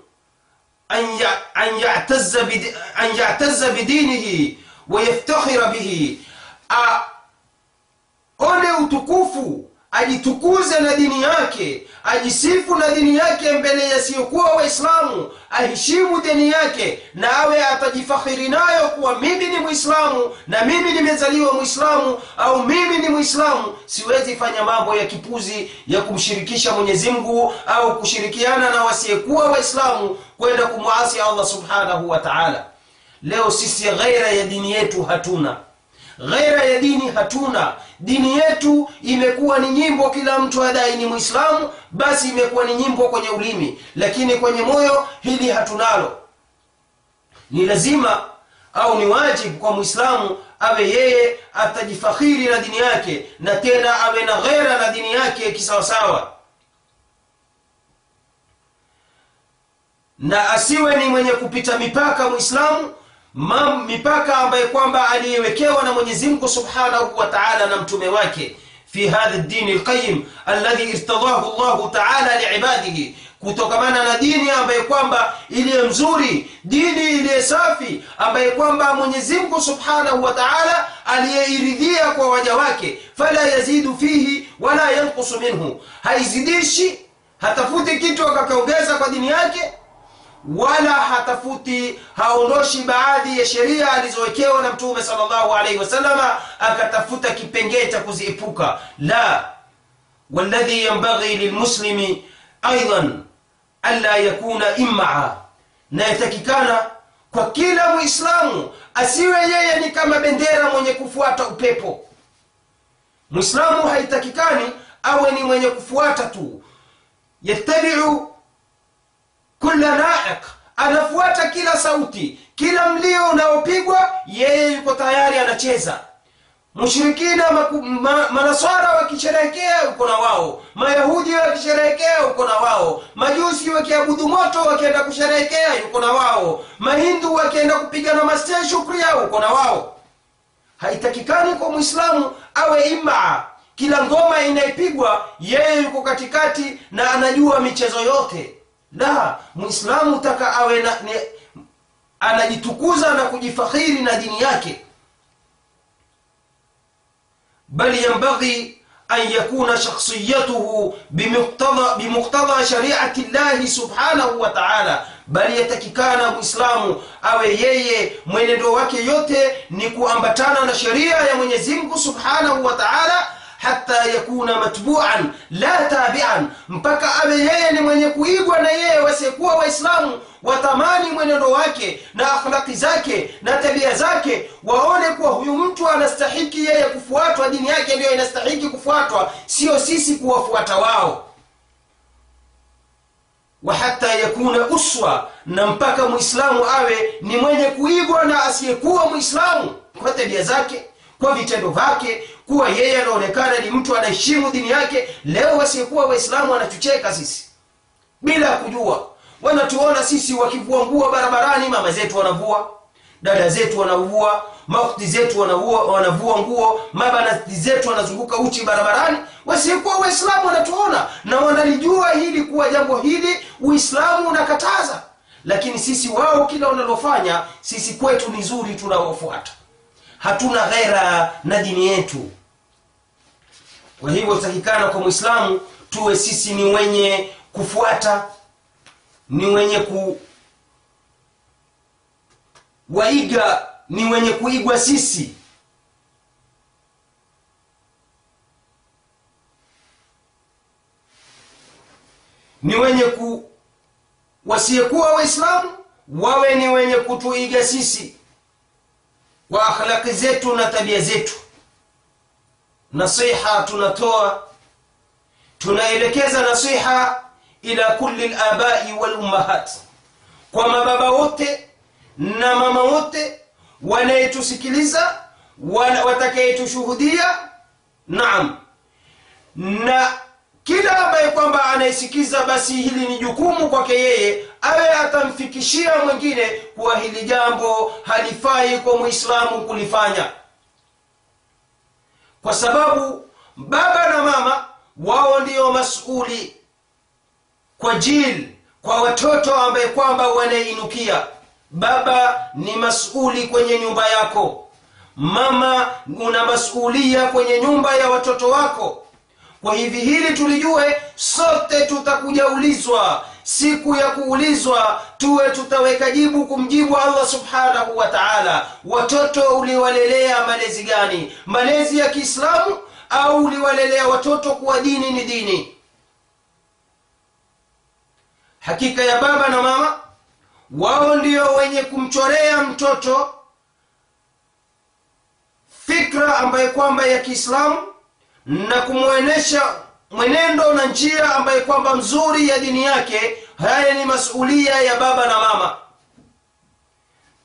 an yatazza bidinihi wayaftakhira bihi aone utukufu ajitukuze na dini yake ajisifu na dini yake mbele yasiyokuwa waislamu aheshimu dini yake na awe atajifakhiri nayo kuwa mimi ni mwislamu na mimi nimezaliwa mwislamu au mimi ni mwislamu siwezi fanya mambo ya kipuzi ya kumshirikisha mwenyezi mungu au kushirikiana na wasiyekuwa waislamu kwenda kumwasi allah subhanahu wa taala. Leo sisi ghaira ya dini yetu hatuna. Ghaira ya dini hatuna dini yetu imekuwa ni nyimbo kila mtu adai ni mwislamu basi imekuwa ni nyimbo kwenye ulimi. Lakini kwenye moyo hili hatunalo. Ni lazima au ni wajibu kwa mwislamu awe yeye atajifakhiri na dini yake na tena awe na ghera na dini yake kisawasawa. Na asiwe ni mwenye kupita mipaka mwislamu mam mipaka ambaye kwamba aliyewekewa na mwenyezi mungu subhanahu wa taala na mtume wake fi hadha dini lqayim alladhi irtadahu llahu taala liibadihi kutokamana na dini ambaye kwamba iliye mzuri dini iliye safi ambaye kwamba mwenyezi mungu subhanahu wa taala aliyeiridhia kwa waja wake fala yazidu fihi wala yankusu minhu. Haizidishi hatafuti kitu akakaongeza kwa dini yake wala hatafuti haondoshi baadhi ya sheria alizowekewa na mtume salllahu alaihi wasalama akatafuta kipengee cha kuziepuka. La waladhi yambaghi lilmuslimi aidan anla yakuna imaa na kwa kila mwislamu asiwe yeye ni kama bendera mwenye kufuata upepo. Mwislamu haitakikani awe ni mwenye kufuata tu. Yattabiu kula ra'iq. Anafuata kila sauti. Kila mlio unaopigwa yeye yuko tayari anacheza. Mushirikina ma, manaswara wakisherehekea uko na wao. Mayahudi wakisherehekea uko na wao. Majusi wakiabudu moto wakienda kusherehekea yuko na wao. Mahindu wakienda kupigana mastea shukria uko na wao. Haitakikani kwa mwislamu awe imaa kila ngoma inayepigwa yeye yuko katikati na anajua michezo yote la mwislamu taka awe na, ne, anajitukuza na kujifakhiri na dini yake. Bal yambaghi an yakuna shakhsiyatuhu bimuqtada shariati llahi subhanahu wa taala. Bali yatakikana mwislamu awe yeye mwenendo wake yote ni kuambatana na sheria ya mwenyezi mungu subhanahu wa taala hata yakuna matbuan la tabian mpaka awe yeye ni mwenye kuigwa na yeye wasiyekuwa waislamu watamani mwenendo wake na akhlaki zake na tabia zake waone kuwa huyu mtu anastahiki yeye kufuatwa dini yake ndiyo inastahiki kufuatwa sio sisi kuwafuata wao. Wa hata yakuna uswa na mpaka muislamu awe ni mwenye kuigwa na asiyekuwa muislamu kwa tabia zake kwa vitendo vyake kuwa yeye anaonekana ni mtu anaheshimu dini yake. Leo wasiyekuwa waislamu anatucheka sisi. Bila ya kujua wanatuona sisi wakivua nguo barabarani mama zetu wanavua dada zetu wanavua maukti zetu wanavua, wanavua nguo mabanati zetu wanazunguka uchi barabarani. Wasiyekuwa waislamu wanatuona na wanalijua hili kuwa jambo hili uislamu unakataza. Lakini sisi wao kila wanalofanya sisi kwetu ni zuri tunawafuata hatuna ghera na dini yetu. Kwa hivyo takikana kwa mwislamu tuwe sisi ni wenye kufuata ni wenye ku waiga ni wenye kuigwa sisi. Ni wenye ku wasiyekuwa waislamu wawe ni wenye kutuiga sisi kwa akhlaqi zetu na tabia zetu. Nasiha tunatoa. Tunaelekeza nasiha ila kulli labai walummahat kwa mababa wote na mama wote wanayetusikiliza watakayetushuhudia naam. Na kila ambaye kwamba anayesikiza basi hili ni jukumu kwake yeye awe atamfikishia mwingine kuwa hili jambo halifai kwa mwislamu kulifanya. Kwa sababu baba na mama wao ndio masuli kwa jil kwa watoto ambaye kwamba wanainukia. Baba ni masuli kwenye nyumba yako. Mama una masulia kwenye nyumba ya watoto wako kwa hivi hili tulijue sote tutakuja ulizwa. Siku ya kuulizwa tuwe tutaweka jibu kumjibu allah subhanahu wa taala. Watoto uliwalelea malezi gani? Malezi ya kiislamu au uliwalelea watoto kuwa dini ni dini? Hakika ya baba na mama wao ndio wenye kumchorea mtoto fikra ambaye kwamba ya kiislamu na kumwonyesha mwenendo na njia ambaye kwamba mzuri ya dini yake haya ni masulia ya baba na mama.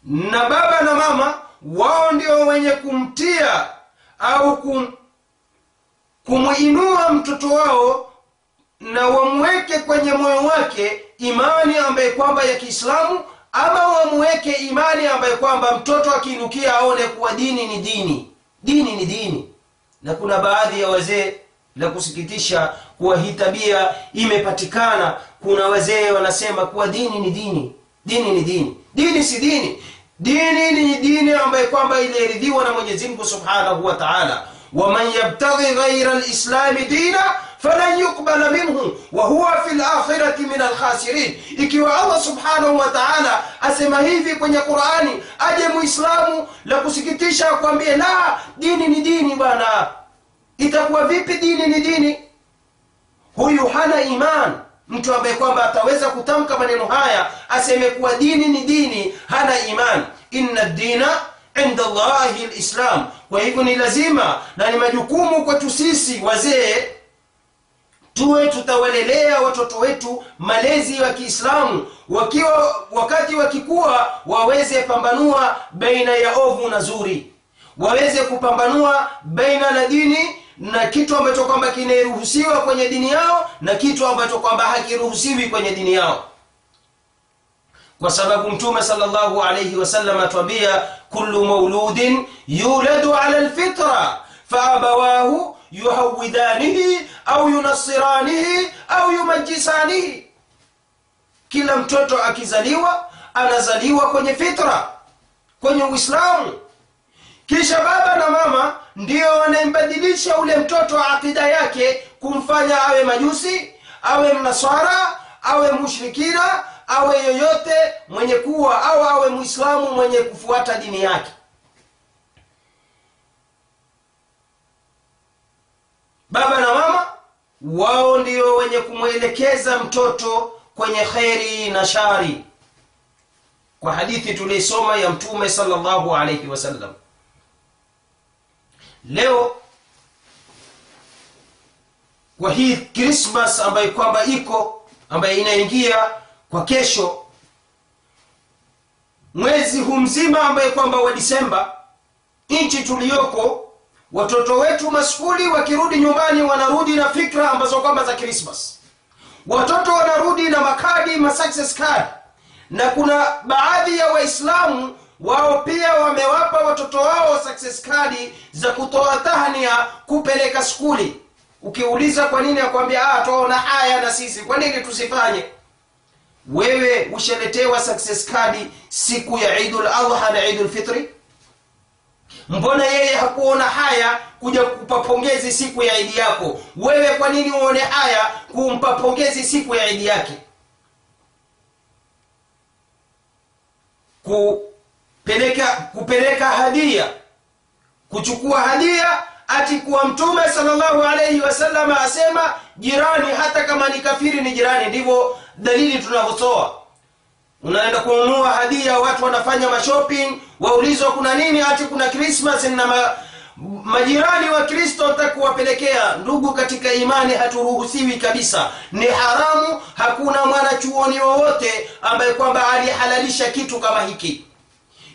Na baba na mama wao ndio wenye kumtia au kum, kumwinua mtoto wao na wamweke kwenye moyo wake imani ambaye kwamba ya kiislamu ama wamweke imani ambaye kwamba mtoto akiinukia aone kuwa dini ni dini. Dini ni dini na kuna baadhi ya wazee la kusikitisha kuwa hii tabia imepatikana kuna wazee wanasema kuwa dini ni dini dini ni dini dini si dini. Dini ni dini ambaye kwamba iliaridhiwa na mwenyezi mungu subhanahu wa taala. Waman yabtaghi ghaira lislami dina falan yuqbala minhu wa huwa fi lakhirati min alkhasirin ikiwa allah subhanahu wa taala asema hivi kwenye qurani aje muislamu la kusikitisha akwambie la dini ni dini bwana. Itakuwa vipi dini ni dini? Huyu hana iman. Mtu ambaye kwamba ataweza kutamka maneno haya aseme kuwa dini ni dini hana iman. Inna dina inda llahi lislam kwa hivyo ni lazima na ni majukumu kwetu sisi wazee tuwe tutawalelea watoto wetu malezi ya kiislamu wakiwa wakati wakikuwa waweze pambanua baina ya ovu na zuri. Waweze kupambanua baina na dini na kitu ambacho kwamba kinaruhusiwa kwenye dini yao na kitu ambacho kwamba hakiruhusiwi kwenye dini yao. Kwa sababu mtume salllahu alaihi wasallam atwambia kullu mauludin yuladu ala lfitra faabawahu yuhawidhanihi au yunasiranihi au yumajisanihi kila mtoto akizaliwa anazaliwa kwenye fitra kwenye uislamu. Kisha baba na mama ndio wanambadilisha ule mtoto akida yake kumfanya awe majusi awe mnaswara awe mushrikina awe yoyote mwenye kuwa au awe mwislamu mwenye kufuata dini yake baba na mama wao ndio wenye kumwelekeza mtoto kwenye kheri na shari. Kwa hadithi tuliisoma ya mtume salllahu alaihi wasallam leo kwa hii krismas ambayo kwamba iko ambayo inaingia kwa kesho mwezi huu mzima ambaye kwamba wa disemba nchi tuliyoko watoto wetu maskuli wakirudi nyumbani wanarudi na fikra ambazo kwamba za krismas watoto wanarudi na makadi ma success card. Na kuna baadhi ya waislamu wao pia wamewapa watoto wao success card za kutoa tahnia kupeleka skuli. Ukiuliza kwa nini akwambia ah, twaona haya na sisi kwa nini tusifanye? Wewe ushaletewa success card siku ya idul adha na idul fitri mbona yeye hakuona haya kuja kupa pongezi siku ya idi yako? Wewe kwa nini uone haya kumpa pongezi siku ya idi yake? Kupeleka kupeleka hadia. Kuchukua hadia ati kuwa mtume salllahu alaihi wasallam asema jirani hata kama ni kafiri ni jirani. Ndivyo dalili tunavyotoa unaenda kununua hadia watu wanafanya mashopping waulizwa kuna nini hati kuna krismas na ma, majirani wa kristo takuwapelekea ndugu katika imani haturuhusiwi kabisa. Ni haramu hakuna mwanachuoni wowote ambaye kwamba alihalalisha kitu kama hiki.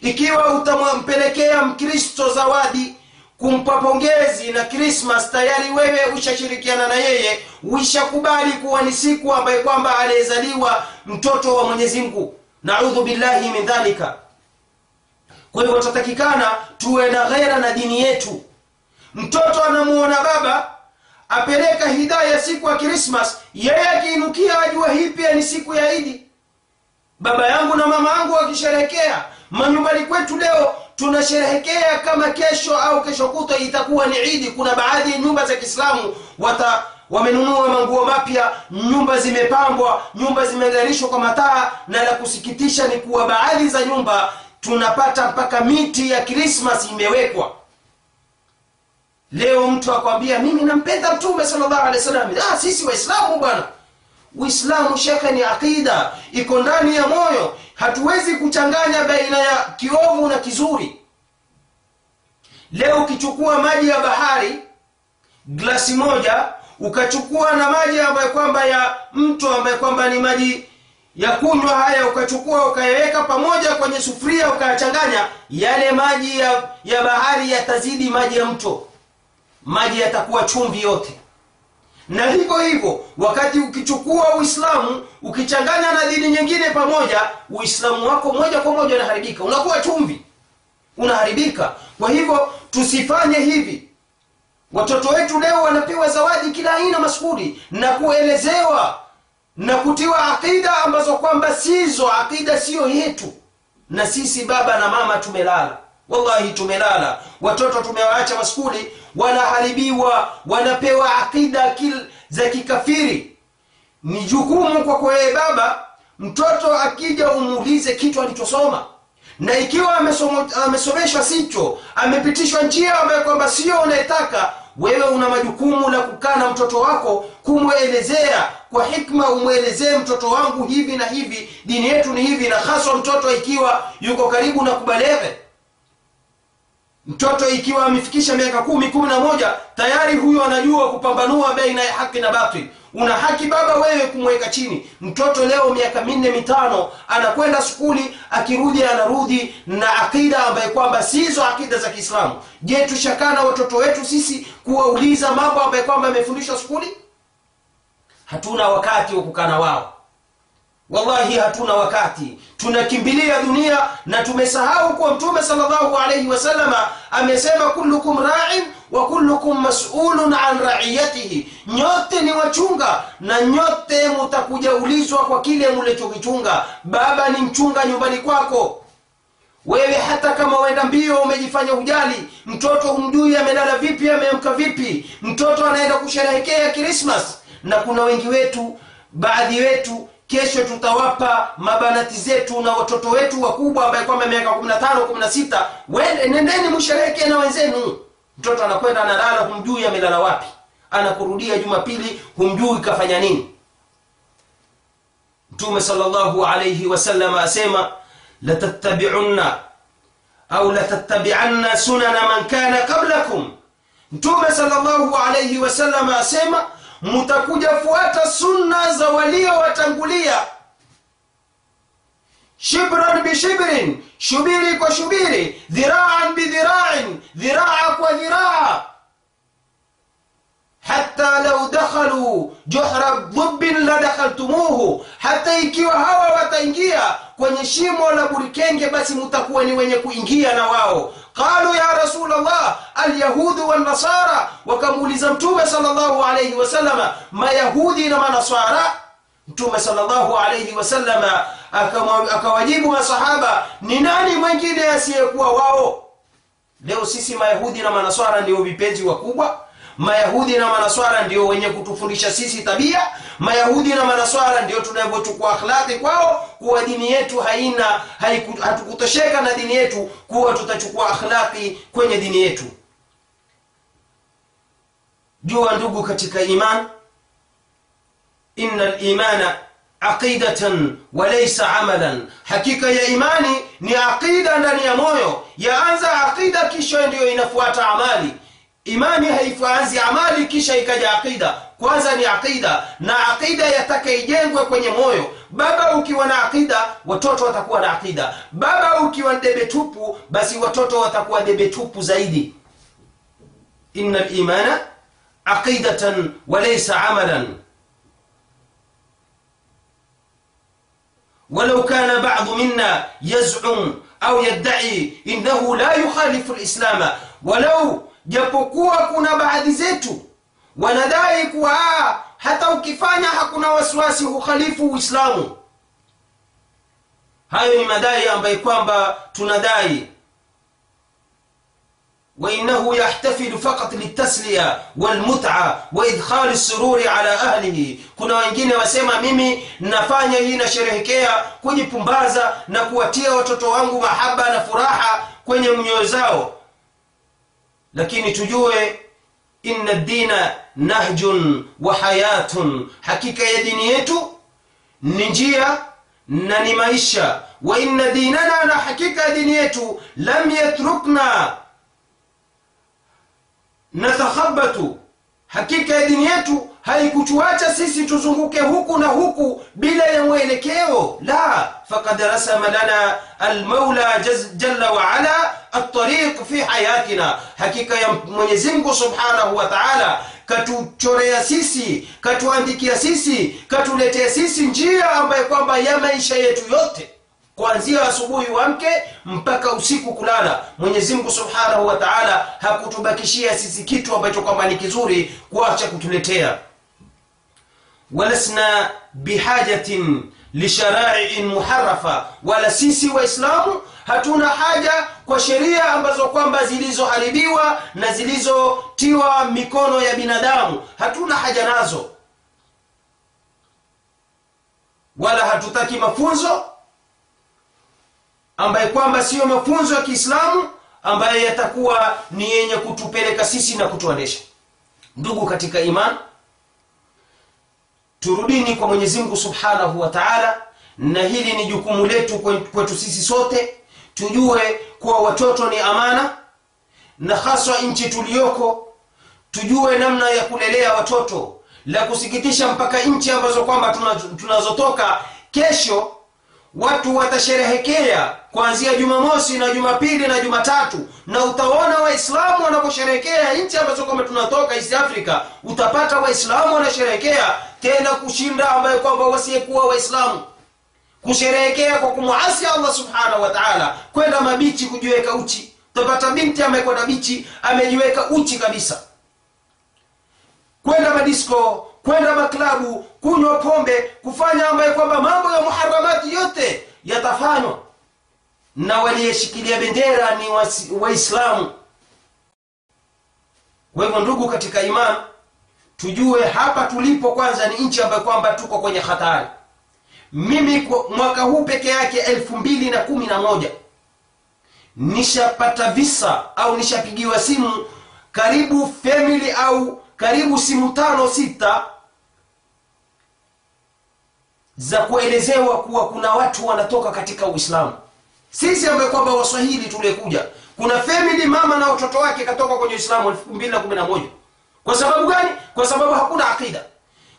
Ikiwa utampelekea mkristo zawadi kumpa pongezi na krismas tayari wewe ushashirikiana na yeye uishakubali kuwa ni siku ambaye kwamba aliyezaliwa mtoto wa mwenyezi mungu. Naudhu billahi min dhalika kwa hivyo tatakikana tuwe na ghera na dini yetu. Mtoto anamuona baba apeleka hidaya siku ya krismas yeye akiinukia ajua hii pia ni siku ya idi. Baba yangu na mama yangu wakisherehekea manyumbani kwetu leo tunasherehekea kama kesho au kesho kutwa itakuwa ni idi. Kuna baadhi ya nyumba za kiislamu wata wamenunua manguo mapya nyumba zimepambwa nyumba zimegarishwa kwa mataa na la kusikitisha ni kuwa baadhi za nyumba tunapata mpaka miti ya krismas imewekwa. Leo mtu akwambia mimi nampenda mtume salllahu alehi wasallam. Ah, sisi waislamu bwana. Uislamu shekhe ni aqida. Iko ndani ya moyo. Hatuwezi kuchanganya baina ya kiovu na kizuri. Leo ukichukua maji ya bahari glasi moja ukachukua na maji ambayo kwamba ya mto ambaye kwamba ni maji ya kunywa haya ukachukua ukayaweka pamoja kwenye sufuria ukayachanganya yale maji ya, ya bahari yatazidi maji ya mto. Maji yatakuwa chumvi yote. Na hivyo hivyo wakati ukichukua uislamu ukichanganya na dini nyingine pamoja uislamu wako moja kwa moja unaharibika. Unakuwa chumvi. Unaharibika. Kwa hivyo tusifanye hivi. Watoto wetu leo wanapewa zawadi kila aina maskuli na kuelezewa na kutiwa aqida ambazo kwamba sizo aqida siyo yetu. Na sisi baba na mama tumelala. Wallahi tumelala. Watoto tumewaacha maskuli wanaharibiwa wanapewa aqida za kikafiri. Ni jukumu kwa kweye baba mtoto akija umuulize kitu alichosoma. Na ikiwa amesomeshwa sicho amepitishwa njia ambayo kwamba sio unayetaka wewe una majukumu la kukaa na mtoto wako kumwelezea kwa hikma umwelezee mtoto wangu hivi na hivi dini yetu ni hivi na haswa mtoto ikiwa yuko karibu na kubaleghe mtoto ikiwa amefikisha miaka kumi kumi na moja tayari huyo anajua kupambanua baina ya haki na batil una haki baba wewe kumweka chini. Mtoto leo miaka minne mitano anakwenda skuli akirudi anarudi na akida ambaye kwamba sizo akida za kiislamu. Je tushakaa na watoto wetu sisi kuwauliza mambo ambaye kwamba amefundishwa skuli hatuna wakati wa kukana wao. Wallahi hatuna wakati. Tunakimbilia dunia na tumesahau kuwa mtume salllahu alaihi wasalama amesema kullukum rain wa kullukum masulun an raiyatihi. Nyote ni wachunga na nyote mutakuja ulizwa kwa kile mulichokichunga baba ni mchunga nyumbani kwako. Wewe hata kama uenda mbio umejifanya ujali mtoto humjui amelala vipi ameamka vipi. Mtoto anaenda kusherehekea krismas na kuna wengi wetu baadhi wetu kesho tutawapa mabanati zetu na watoto wetu wakubwa ambaye kwamba miaka 15 16 sita. Nendeni msherehekee na wenzenu mtoto anakwenda analala humjui amelala wapi. Anakurudia jumapili humjui kafanya nini. Mtume salllahu alaihi wasallam asema latattabiunna au latattabianna sunana man kana qablakum. Mtume salllahu alaihi wasallam asema mutakuja fuata sunna za waliowatangulia shibran bishibrin shubiri kwa shubiri dhiraan bidhirain dhiraa kwa dhiraa. Hata lau dakhalu juhra dhubbin la dakhaltumuhu hata ikiwa hawa wataingia kwenye shimo la burikenge basi mutakuwa ni wenye kuingia na wao. Qalu ya rasul llah alyahudu wannasara wakamuuliza mtume sal llahu alaihi wasalama mayahudi na manasara mtume sal llahu alaihi wasalama akawajibu masahaba ni nani mwengine asiyekuwa wao? Leo sisi mayahudi na manaswara ndio vipenzi wakubwa. Mayahudi na manaswara ndio wenye kutufundisha sisi tabia. Mayahudi na manaswara ndio tunavyochukua akhlaqi kwao kuwa dini yetu haina hatukutosheka na dini yetu kuwa tutachukua akhlaqi kwenye dini yetu. Jua ndugu katika iman. Ina limana aqidatan walaysa amalan. Hakika ya imani ni aqida ndani ya moyo. Yaanza aqida kisha ndiyo inafuata amali. Imani haifanzi amali kisha ikaja aqida. Kwanza ni aqida na aqida yataka ijengwe kwenye moyo. Baba ukiwa na aqida watoto watakuwa na aqida. Baba ukiwa debe tupu basi watoto watakuwa debe tupu zaidi. Ina limana aqidatan walaysa amalan ولو كان بعض منا يزعم أو يدعي إنه لا يخالف الإسلام ولو japokuwa kuna baadhi zetu wanadai kuwa hata ukifanya hakuna wasiwasi hukhalifu uislamu hayo ni madai ambayo kwamba tunadai وإنه يحتفل فقط للتسلية والمتعة وإدخال السرور على أهله kuna wengine wasema mimi nafanya hii nasherehekea kujipumbaza na kuwatia watoto wangu mahaba na furaha kwenye mioyo zao lakini tujue inna dina nahjun wa hayatun hakika ya dini yetu ni njia na ni maisha wa inna dinana na hakika ya dini yetu lam yatrukna natakhabatu hakika ya dini yetu haikutuacha sisi tuzunguke huku na huku bila ya mwelekeo. La fakad rasama lana almaula jalla waala altariq fi hayatina. Hakika ya mwenyezimngu subhanahu wa taala katuchorea sisi katuandikia sisi katuletea sisi njia ambayo kwamba ya maisha yetu yote kuanzia asubuhi wamke mpaka usiku kulala. Mwenyezi mungu subhanahu wa taala hakutubakishia sisi kitu ambacho kwamba ni kizuri kuacha kutuletea. Walasna bihajatin lisharaiin muharafa wala sisi waislamu hatuna haja kwa sheria ambazo kwamba zilizoharibiwa na zilizotiwa mikono ya binadamu. Hatuna haja nazo. Wala hatutaki mafunzo ambaye kwamba siyo mafunzo ya kiislamu ambaye yatakuwa ni yenye kutupeleka sisi na kutuonesha. Ndugu katika iman turudini kwa mwenyezi mungu subhanahu wa taala na hili ni jukumu letu kwetu sisi sote tujue kuwa watoto ni amana na haswa nchi tuliyoko tujue namna ya kulelea watoto la kusikitisha mpaka nchi ambazo kwamba tunazotoka kesho watu watasherehekea kuanzia jumamosi na jumapili na jumatatu. Na utaona waislamu wanaposherehekea nchi ambazo kwamba tunatoka east africa utapata waislamu wanasherehekea tena kushinda ambayo kwamba wasiyekuwa waislamu. Kusherehekea kwa kumwasi allah subhanahu wa taala kwenda mabichi kujiweka uchi. Utapata binti amekwenda bichi amejiweka uchi kabisa. Kwenda madisko kwenda maklabu kunywa pombe kufanya ambayo kwamba mambo ya muharamati yote yatafanywa na waliyeshikilia bendera ni waislamu. Kwa hivyo ndugu katika iman tujue hapa tulipo kwanza ni nchi ambayo kwamba tuko kwenye hatari mimi mwaka huu peke yake elfu mbili na kumi na moja nishapata visa au nishapigiwa simu karibu family au karibu simu tano sita za kuelezewa kuwa kuna watu wanatoka katika uislamu. Sisi ambaye kwamba waswahili tuliekuja kuna family mama na watoto wake katoka kwenye uislamu 211 kwa sababu gani? Kwa sababu hakuna aqida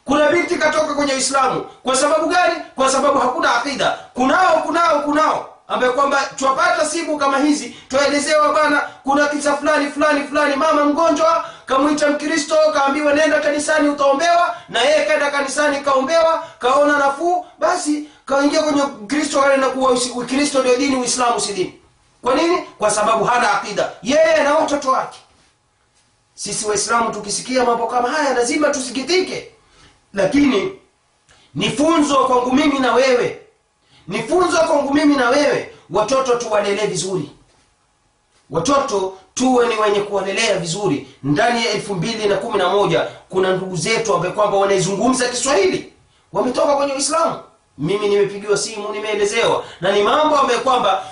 kuna binti katoka kwenye uislamu. Kwa sababu gani? Kwa sababu hakuna aqida kunao kunao kunao ambaye kwamba twapata siku kama hizi twaelezewa bwana kuna kisa fulani fulani fulani mama mgonjwa kamwita mkristo kaambiwa nenda kanisani utaombewa. Na yeye kaenda kanisani kaombewa kaona nafuu basi kaingia kwenye kristo kuwa ukristo ndio dini uislamu si dini. Kwa nini? Kwa sababu hana akida yeye na watoto wake. Sisi waislamu tukisikia mambo kama haya lazima tusikitike. Lakini ni funzo kwangu mimi na wewe ni funzo kwangu mimi na wewe watoto tuwalelee vizuri. Watoto tuwe ni wenye kuwalelea vizuri. Ndani ya elfu mbili na kumi na moja kuna ndugu zetu ambaye kwamba wanaizungumza kiswahili. Wametoka kwenye uislamu. Mimi nimepigiwa simu nimeelezewa. Na ni mambo ambayo kwamba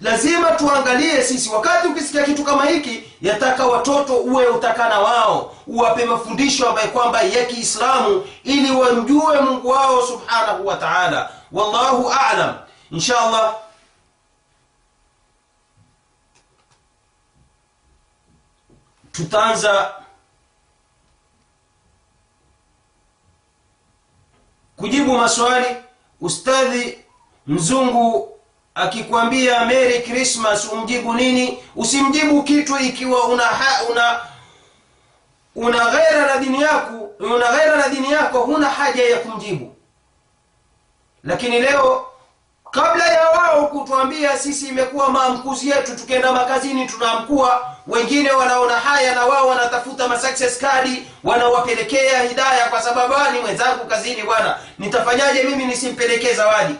lazima tuangalie sisi. Wakati ukisikia kitu kama hiki yataka watoto uwe utakana wao. Uwape mafundisho ambaye kwamba ya kiislamu ili wamjue mungu wao subhanahu wa taala wallahu alam. Insha allah tutaanza kujibu maswali. Ustadhi mzungu akikwambia merry christmas umjibu nini? Usimjibu kitu ikiwa una ha, una una ghera na dini yako una ghera na dini yako huna haja ya kumjibu lakini leo kabla ya wao kutuambia sisi imekuwa maamkuzi yetu tukienda makazini tunaamkua wengine wanaona haya na wao wanatafuta masuccess kadi wanawapelekea hidaya kwa sababu ni mwenzangu kazini bwana nitafanyaje mimi nisimpelekee zawadi?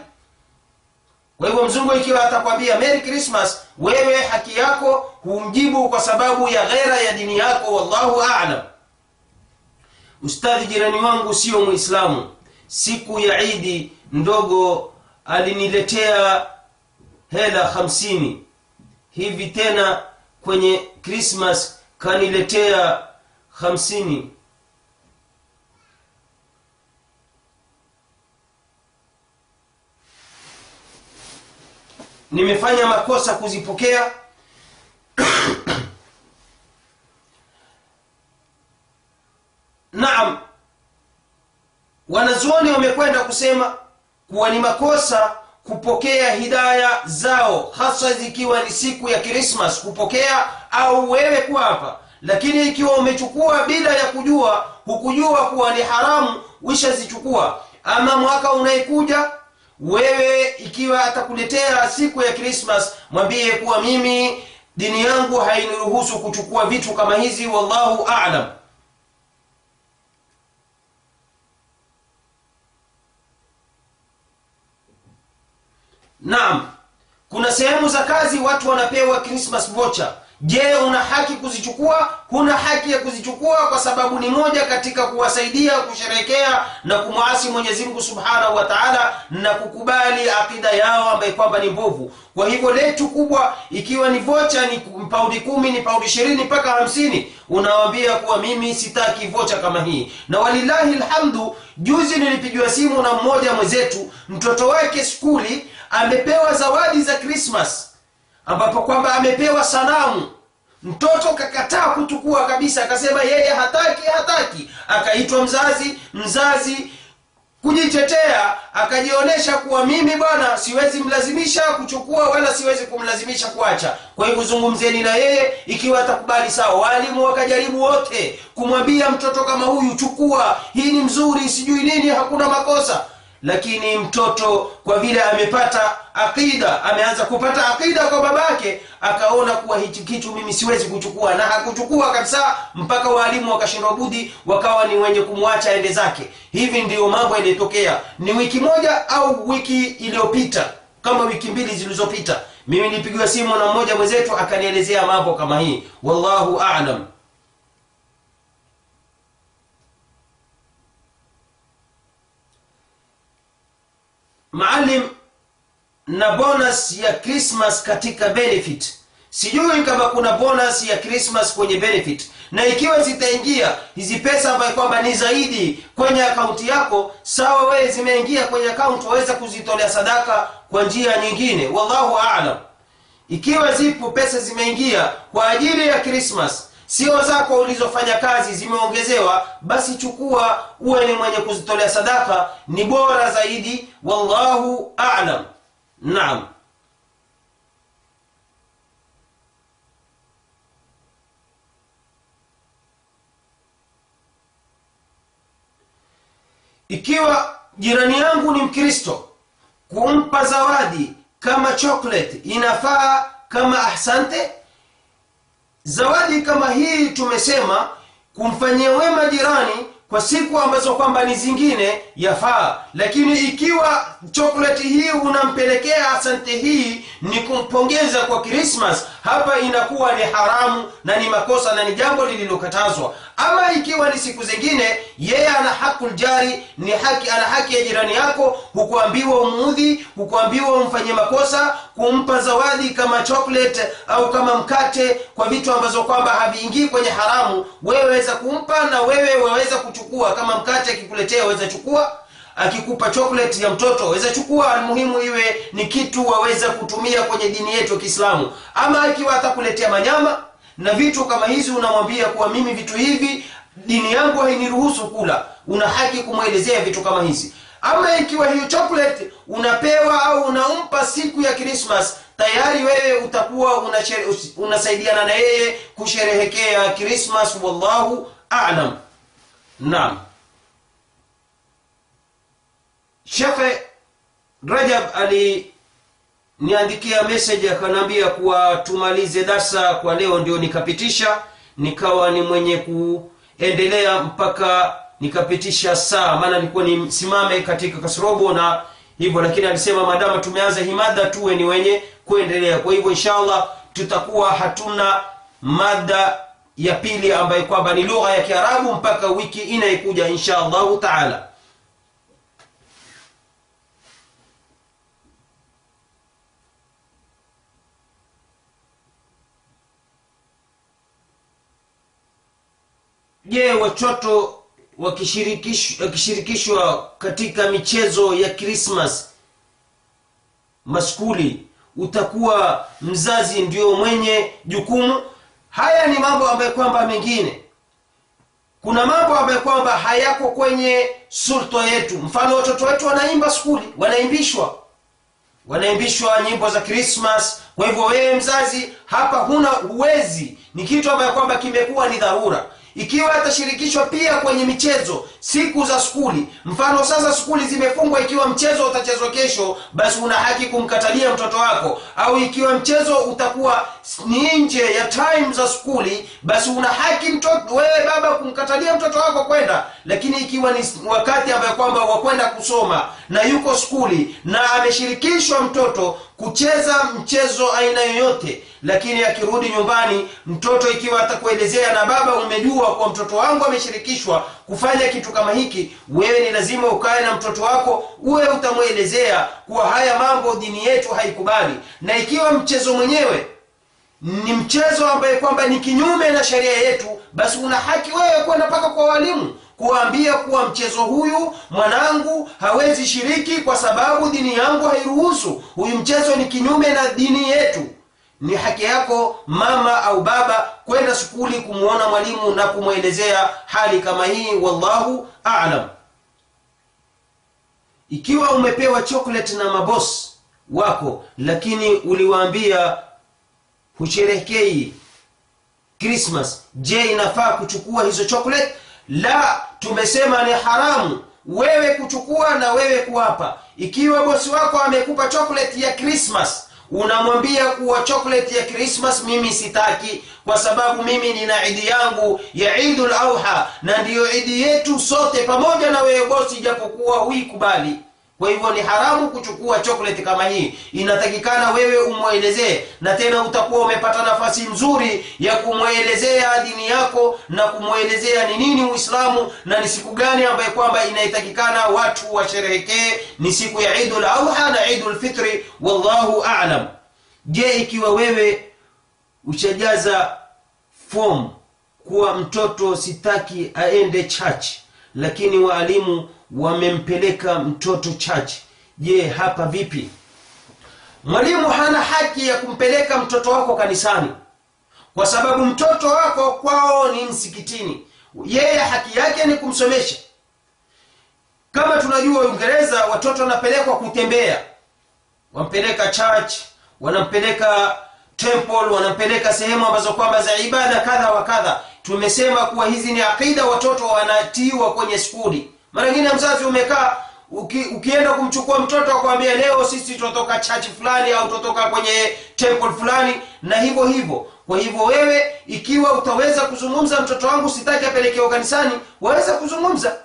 Kwa hivyo mzungu ikiwa atakwambia merry christmas wewe haki yako humjibu kwa sababu ya ghera ya dini yako wallahu alam. Ustadhi jirani wangu sio muislamu. Siku ya idi ndogo aliniletea hela hamsini. Hivi tena kwenye krismas kaniletea hamsini. Nimefanya makosa kuzipokea. Naam wanazuoni wamekwenda kusema kuwa ni makosa kupokea hidaya zao hasa zikiwa ni siku ya krismas kupokea au wewe kuapa lakini ikiwa umechukua bila ya kujua hukujua kuwa ni haramu wishazichukua ama mwaka unayekuja wewe ikiwa atakuletea siku ya krismas mwambie kuwa mimi dini yangu hainiruhusu kuchukua vitu kama hizi wallahu alam naam kuna sehemu za kazi watu wanapewa christmas voucher je una haki kuzichukua? Huna haki ya kuzichukua kwa sababu ni moja katika kuwasaidia kusherekea na kumwasi mwenyezi mungu subhanahu wa taala na kukubali akida yao ambaye kwamba ni mbovu. Kwa hivyo letu kubwa ikiwa ni vocha ni paundi kumi ni paundi ishirini mpaka hamsini unawambia kuwa mimi sitaki vocha kama hii. Na walilahi lhamdu juzi nilipigiwa simu na mmoja mwenzetu mtoto wake skuli amepewa zawadi za krismas ambapo kwamba amepewa sanamu. Mtoto kakataa kuchukua kabisa akasema yeye hataki hataki. Akaitwa mzazi mzazi kujitetea akajionyesha kuwa mimi bwana siwezi mlazimisha kuchukua wala siwezi kumlazimisha kuacha. Kwa hivyo zungumzeni na yeye ikiwa atakubali sawa. Waalimu wakajaribu wote kumwambia mtoto kama huyu chukua hii ni mzuri sijui nini hakuna makosa lakini mtoto kwa vile amepata aqida ameanza kupata aqida kwa babake akaona kuwa hichi kitu mimi siwezi kuchukua. Na hakuchukua kabisa mpaka waalimu wakashindwa budi wakawa ni wenye kumwacha ende zake. Hivi ndiyo mambo yaliyotokea ni wiki moja au wiki iliyopita kama wiki mbili zilizopita mimi nilipigiwa simu na mmoja mwenzetu akanielezea mambo kama hii. Wallahu alam maalim na bonus ya christmas katika benefit. Sijui kama kuna bonus ya christmas kwenye benefit. Na ikiwa zitaingia hizi pesa ambayo kwamba ni zaidi kwenye akaunti yako sawa wewe zimeingia kwenye akaunti waweza kuzitolea sadaka kwa njia nyingine. Wallahu alam. Ikiwa zipo pesa zimeingia kwa ajili ya krismas sio zako ulizofanya kazi zimeongezewa basi chukua uwe ni mwenye kuzitolea sadaka ni bora zaidi. Wallahu alam. Naam. Ikiwa jirani yangu ni mkristo kumpa zawadi kama chocolate inafaa kama ahsante zawadi kama hii tumesema kumfanyia wema jirani kwa siku ambazo kwamba ni zingine yafaa. Lakini ikiwa chokoleti hii unampelekea asante hii ni kumpongeza kwa krismas hapa inakuwa ni haramu na ni makosa na ni jambo lililokatazwa. Ama ikiwa ni siku zingine yeye ana hakul jari ni haki ana haki ya jirani yako hukuambiwa umuudhi hukuambiwa umfanyie makosa kumpa zawadi kama chocolate au kama mkate kwa vitu ambazo kwamba haviingii kwenye haramu. Wewe waweza kumpa na wewe waweza kuchukua. Kama mkate akikuletea waweza chukua akikupa chocolate ya mtoto waweza chukua almuhimu iwe ni kitu waweza kutumia kwenye dini yetu ya kiislamu. Ama ikiwa atakuletea manyama na vitu kama hizi unamwambia kuwa mimi vitu hivi dini yangu hainiruhusu kula. Una haki kumwelezea vitu kama hizi. Ama ikiwa hiyo chocolate unapewa au unampa siku ya krismas tayari wewe utakuwa unasaidiana na yeye kusherehekea krismas wallahu alam. Naam shekhe rajab aliniandikia message akanaambia kuwa tumalize darsa kwa leo ndio nikapitisha nikawa ni mwenye kuendelea mpaka nikapitisha saa maana nilikuwa nisimame katika kasrobo na hivyo lakini alisema maadama tumeanza hii mada tuwe ni wenye kuendelea. Kwa hivyo inshallah tutakuwa hatuna mada ya pili ambayo kwamba ni lugha ya kiarabu mpaka wiki inayokuja insha allahu taala je watoto wakishirikishwa katika michezo ya krismas maskuli utakuwa mzazi ndio mwenye jukumu? Haya ni mambo ambayo kwamba mengine. Kuna mambo ambayo kwamba hayako kwenye sulto yetu. Mfano watoto wetu wanaimba skuli wanaimbishwa. Wanaimbishwa nyimbo za krismas kwa hivyo wewe mzazi hapa huna huwezi ni kitu ambayo kwamba kimekuwa ni dharura ikiwa atashirikishwa pia kwenye michezo siku za skuli. Mfano sasa skuli zimefungwa ikiwa mchezo utachezwa kesho basi una haki kumkatalia mtoto wako. Au ikiwa mchezo utakuwa ni nje ya time za skuli basi una haki mtoto wewe baba kumkatalia mtoto wako kwenda. Lakini ikiwa ni wakati ambayo kwamba wakwenda kusoma na yuko skuli na ameshirikishwa mtoto kucheza mchezo aina yoyote lakini akirudi nyumbani mtoto ikiwa atakuelezea na baba umejua kwa mtoto wangu ameshirikishwa kufanya kitu kama hiki wewe ni lazima ukae na mtoto wako uwe utamwelezea kuwa haya mambo dini yetu haikubali. Na ikiwa mchezo mwenyewe ni mchezo ambaye kwamba ni kinyume na sheria yetu basi una haki wewe kwenda mpaka kwa walimu kuwambia kuwa mchezo huyu mwanangu hawezi shiriki kwa sababu dini yangu hairuhusu. Huyu mchezo ni kinyume na dini yetu. Ni haki yako mama au baba kwenda skuli kumwona mwalimu na kumwelezea hali kama hii wallahu alam. Ikiwa umepewa chocolate na mabos wako lakini uliwaambia husherehekei krismas je inafaa kuchukua hizo chocolate? La tumesema ni haramu wewe kuchukua na wewe kuwapa. Ikiwa bosi wako amekupa chocolate ya krismas unamwambia kuwa chocolate ya krismas mimi sitaki kwa sababu mimi nina idi yangu ya idul auha na ndiyo idi yetu sote pamoja na wewe bosi japokuwa huikubali kwa hivyo ni haramu kuchukua chocolate kama hii. Inatakikana wewe umwelezee na tena utakuwa umepata nafasi nzuri ya kumwelezea dini yako na kumwelezea ni nini uislamu na ni siku gani ambaye kwamba inaitakikana watu washerehekee. Ni siku ya idul adha na idul fitri wallahu alam. Je ikiwa wewe ushajaza fomu kuwa mtoto sitaki aende church lakini waalimu wamempeleka mtoto chache. Je hapa vipi? Mwalimu hana haki ya kumpeleka mtoto wako kanisani. Kwa sababu mtoto wako kwao ni msikitini. Yeye haki yake ni kumsomesha. Kama tunajua uingereza watoto wanapelekwa kutembea. Wampeleka church wanampeleka temple wanampeleka sehemu ambazo kwamba za ibada kadha wa kadha. Tumesema kuwa hizi ni aqida watoto wanatiwa kwenye skuli mara nyingine mzazi umekaa uki, ukienda kumchukua mtoto akwambia leo sisi tunatoka chachi fulani au tunatoka kwenye temple fulani na hivyo hivyo. Kwa hivyo wewe ikiwa utaweza kuzungumza mtoto wangu sitaki apelekewa kanisani waweza kuzungumza.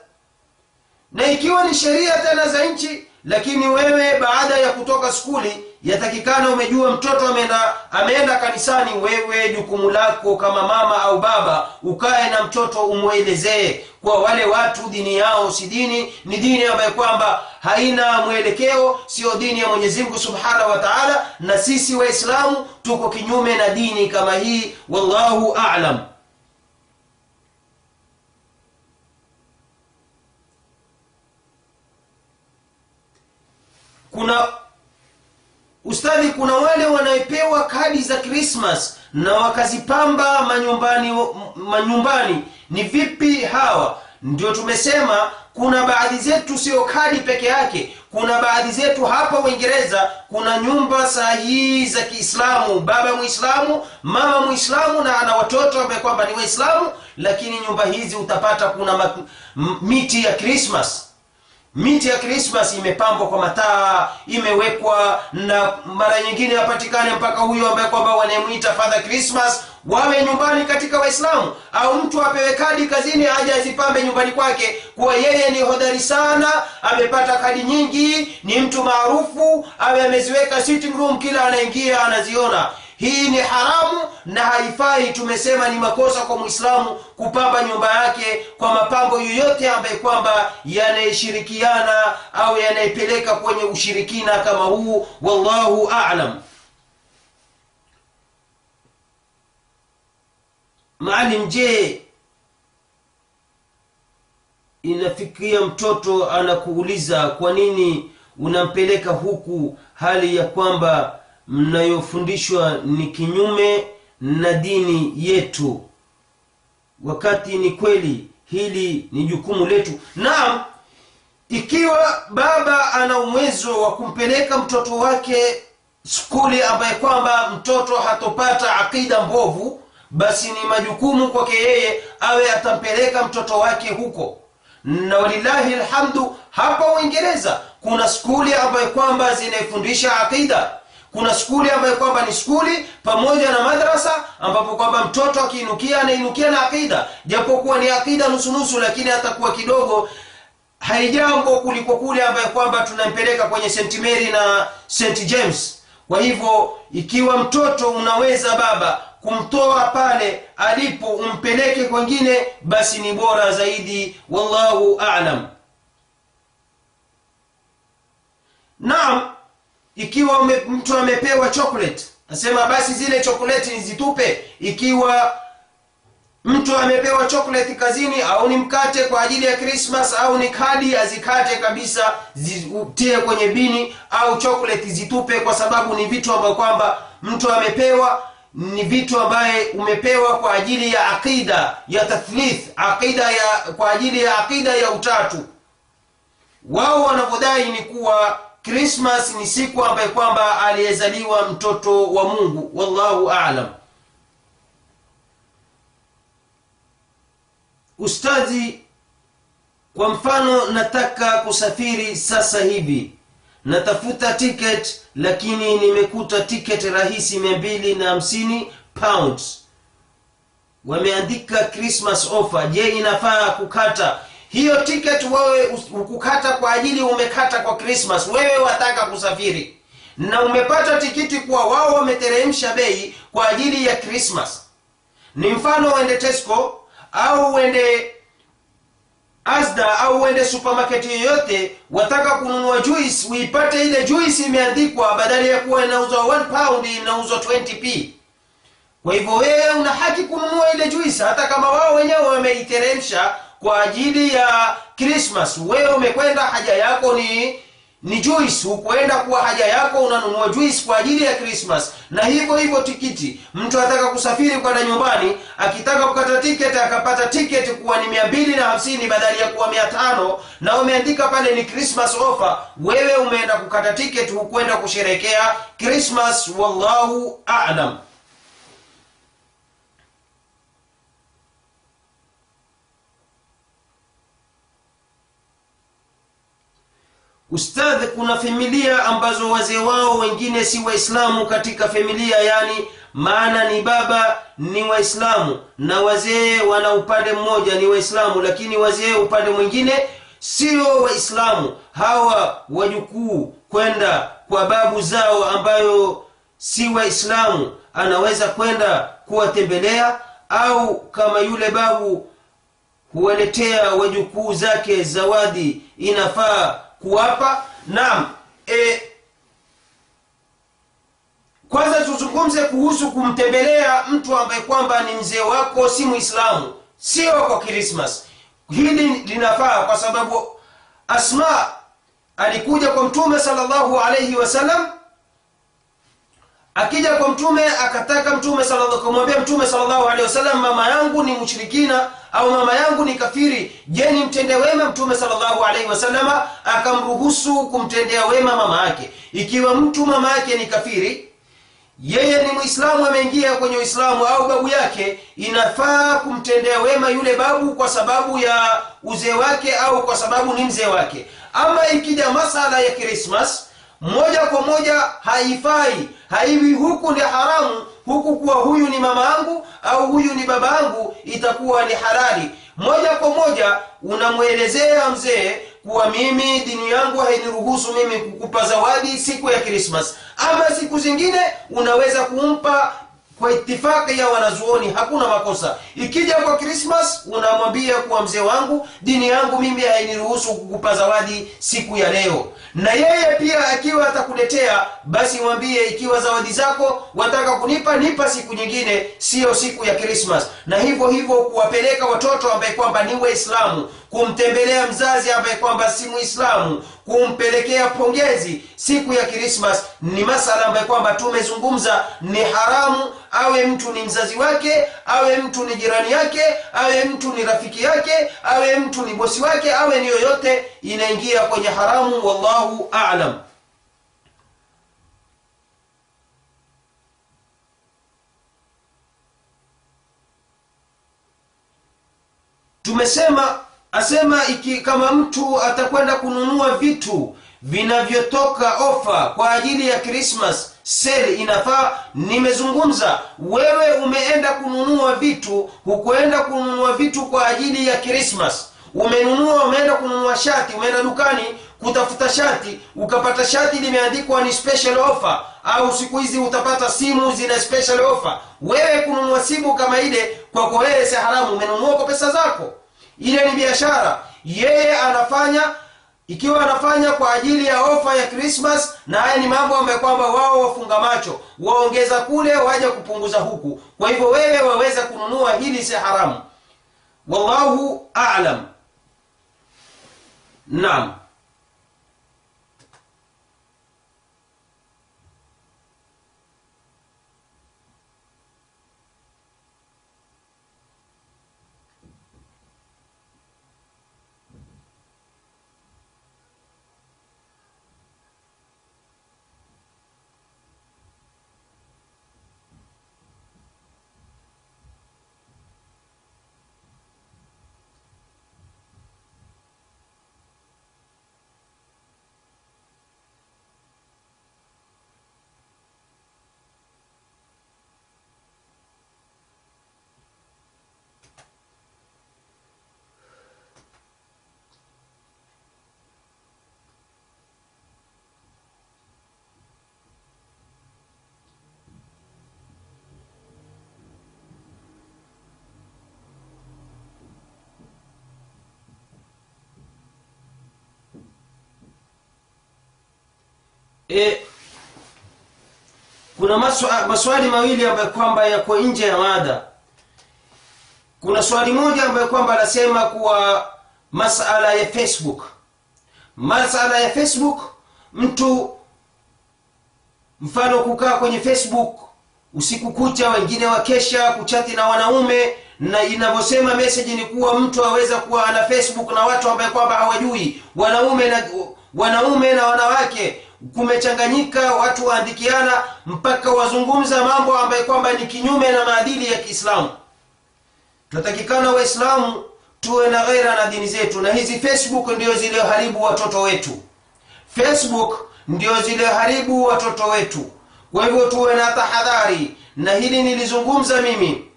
Na ikiwa ni sheria tena za nchi lakini wewe baada ya kutoka skuli yatakikana umejua mtoto ameenda ameenda kanisani wewe jukumu lako kama mama au baba ukae na mtoto umwelezee kwa wale watu dini yao si dini ni dini ambayo kwamba haina mwelekeo sio dini ya mwenyezi mungu subhanahu wa taala na sisi waislamu tuko kinyume na dini kama hii wallahu alam. Kuna ustadhi kuna wale wanaepewa kadi za krismas na wakazipamba manyumbani manyumbani. Ni vipi hawa? Ndio tumesema kuna baadhi zetu sio kadi peke yake. Kuna baadhi zetu hapa uingereza kuna nyumba sahihi za kiislamu. Baba mwislamu mama mwislamu na ana watoto ambaye kwamba ni waislamu lakini nyumba hizi utapata kuna miti ya krismas miti ya krismas imepambwa kwa mataa imewekwa na mara nyingine apatikane mpaka huyo ambaye kwamba wanayemwita father krismas wawe nyumbani katika waislamu au mtu apewe kadi kazini aje azipambe nyumbani kwake kuwa yeye ni hodari sana amepata kadi nyingi ni mtu maarufu awe ameziweka sitting room kila anaingia anaziona hii ni haramu na haifai tumesema ni makosa kwa mwislamu kupamba nyumba yake kwa mapambo yoyote ambaye kwamba yanayeshirikiana au yanayepeleka kwenye ushirikina kama huu. Wallahu alam. Maalim je inafikia mtoto anakuuliza kwa nini unampeleka huku hali ya kwamba mnayofundishwa ni kinyume na dini yetu. Wakati ni kweli hili ni jukumu letu. Naam ikiwa baba ana uwezo wa kumpeleka mtoto wake skuli ambaye kwamba mtoto hatopata aqida mbovu basi ni majukumu kwake yeye awe atampeleka mtoto wake huko. Na walilahi alhamdu hapa uingereza kuna skuli ambayo kwamba zinaifundisha aqida kuna skuli ambayo kwamba ni skuli pamoja na madrasa ambapo kwamba mtoto akiinukia anainukia na aqida japokuwa ni aqida nusunusu lakini atakuwa kidogo haijambo kuliko kule ambayo kwamba tunampeleka kwenye st mary na st james. Kwa hivyo ikiwa mtoto unaweza baba kumtoa pale alipo umpeleke kwengine basi ni bora zaidi. Wallahu alam. Naam ikiwa mtu amepewa chocolate nasema basi zile chokoleti nizitupe. Ikiwa mtu amepewa chocolate kazini au ni mkate kwa ajili ya krismas au ni kadi azikate kabisa zitie kwenye bini au chocolate zitupe kwa sababu ni vitu ambavyo kwamba mtu amepewa ni vitu ambaye umepewa kwa ajili ya aqida ya tathlith aqida ya kwa ajili ya aqida ya utatu. Wao wanavyodai ni kuwa krismas ni siku ambaye kwamba aliyezaliwa mtoto wa mungu. Wallahu alam. Ustadhi kwa mfano nataka kusafiri sasa hivi. Natafuta ticket lakini nimekuta ticket rahisi mia mbili na hamsini pounds. Wameandika christmas offer. Je inafaa kukata hiyo tiketi wewe ukukata kwa ajili umekata kwa krismas wewe wataka kusafiri na umepata tikiti kuwa wao wameteremsha bei kwa ajili ya krismas Ni mfano uende Tesco au uende Asda au uende supamaketi yoyote, wataka kununua juice, uipate ile juice imeandikwa, badala ya kuwa inauzwa 1 pound inauzwa 20p. Kwa hivyo wewe una haki kununua ile juice, hata kama wao wenyewe wameiteremsha kwa ajili ya krismas Wewe umekwenda haja yako ni ni juice, hukwenda kuwa haja yako unanunua juice kwa ajili ya krismas Na hivyo hivyo tikiti, mtu ataka kusafiri kwenda nyumbani, akitaka kukata tiketi akapata tiketi kuwa ni mia mbili na hamsini badali ya kuwa mia tano na umeandika pale ni krismas ofa wewe umeenda kukata tiketi, hukwenda kusherekea krismas Wallahu a'lam. Ustadh, kuna familia ambazo wazee wao wengine si Waislamu katika familia, yani maana ni baba ni Waislamu na wazee wana upande mmoja ni Waislamu, lakini wazee upande mwingine sio Waislamu. Hawa wajukuu kwenda kwa babu zao ambayo si Waislamu, anaweza kwenda kuwatembelea, au kama yule babu huwaletea wajukuu zake zawadi, inafaa kuwapa. Naam. E, kwanza tuzungumze kuhusu kumtembelea mtu ambaye kwamba ni mzee wako si Muislamu, sio kwa Krismas. Hili linafaa kwa sababu Asma alikuja kwa Mtume sallallahu alaihi wasallam akija kwa mtume akataka mtume kumwambia mtume sallallahu alaihi wasallam mama yangu ni mushrikina au mama yangu ni kafiri je ni mtende wema mtume sallallahu alaihi wasallama? Akamruhusu kumtendea wema mama yake. Ikiwa mtu mama yake ni kafiri yeye ni mwislamu ameingia kwenye uislamu au babu yake inafaa kumtendea wema yule babu kwa sababu ya uzee wake au kwa sababu ni mzee wake. Ama ikija masala ya krismas moja kwa moja haifai haiwi huku ni haramu huku kuwa huyu ni mama angu au huyu ni baba angu itakuwa ni halali. Moja kwa moja unamwelezea mzee kuwa mimi dini yangu hainiruhusu mimi kukupa zawadi siku ya krismas ama siku zingine unaweza kumpa kwa itifaki ya wanazuoni hakuna makosa. Ikija kwa krismas unamwambia kuwa mzee wangu dini yangu mimi hainiruhusu kukupa zawadi siku ya leo. Na yeye pia akiwa atakuletea basi mwambie ikiwa zawadi zako wataka kunipa nipa siku nyingine siyo siku ya krismas na hivyo hivyo kuwapeleka watoto ambaye kwamba ni waislamu kumtembelea mzazi ambaye kwamba si muislamu kumpelekea pongezi siku ya krismas ni masala ambaye kwamba tumezungumza ni haramu awe mtu ni mzazi wake awe mtu ni jirani yake awe mtu ni rafiki yake awe mtu ni bosi wake awe ni yoyote inaingia kwenye haramu wallahu alam. Tumesema asema iki kama mtu atakwenda kununua vitu vinavyotoka ofa kwa ajili ya krismas sel inafaa nimezungumza wewe umeenda kununua vitu hukuenda kununua vitu kwa ajili ya krismas umenunua umeenda kununua shati umeenda dukani kutafuta shati ukapata shati limeandikwa ni special offer au siku hizi utapata simu zina special offer. Wewe kununua simu kama ile kwako wewe haramu umenunua kwa pesa zako ile ni biashara. Yeye anafanya ikiwa anafanya kwa ajili ya ofa ya krismas na haya ni mambo ambayo kwamba wao wafunga macho waongeza kule waja kupunguza huku. Kwa hivyo wewe waweza kununua hili si haramu. Wallahu alam. Naam e, kuna maswa, maswali mawili ambayo kwamba yako nje ya mada. Kuna swali moja ambayo kwamba anasema kuwa masala ya facebook. Masala ya facebook mtu mfano kukaa kwenye facebook usiku kucha wengine wakesha kuchati na wanaume na inavyosema message ni kuwa mtu aweza kuwa ana facebook na watu ambaye kwamba hawajui. Wanaume na wanaume na wanawake kumechanganyika watu waandikiana mpaka wazungumza mambo ambayo kwamba ni kinyume na maadili ya kiislamu. Tunatakikana waislamu tuwe na ghera na dini zetu na hizi facebook ndio zilioharibu watoto wetu. Facebook ndio zilioharibu watoto wetu. Kwa hivyo tuwe na tahadhari na hili nilizungumza mimi.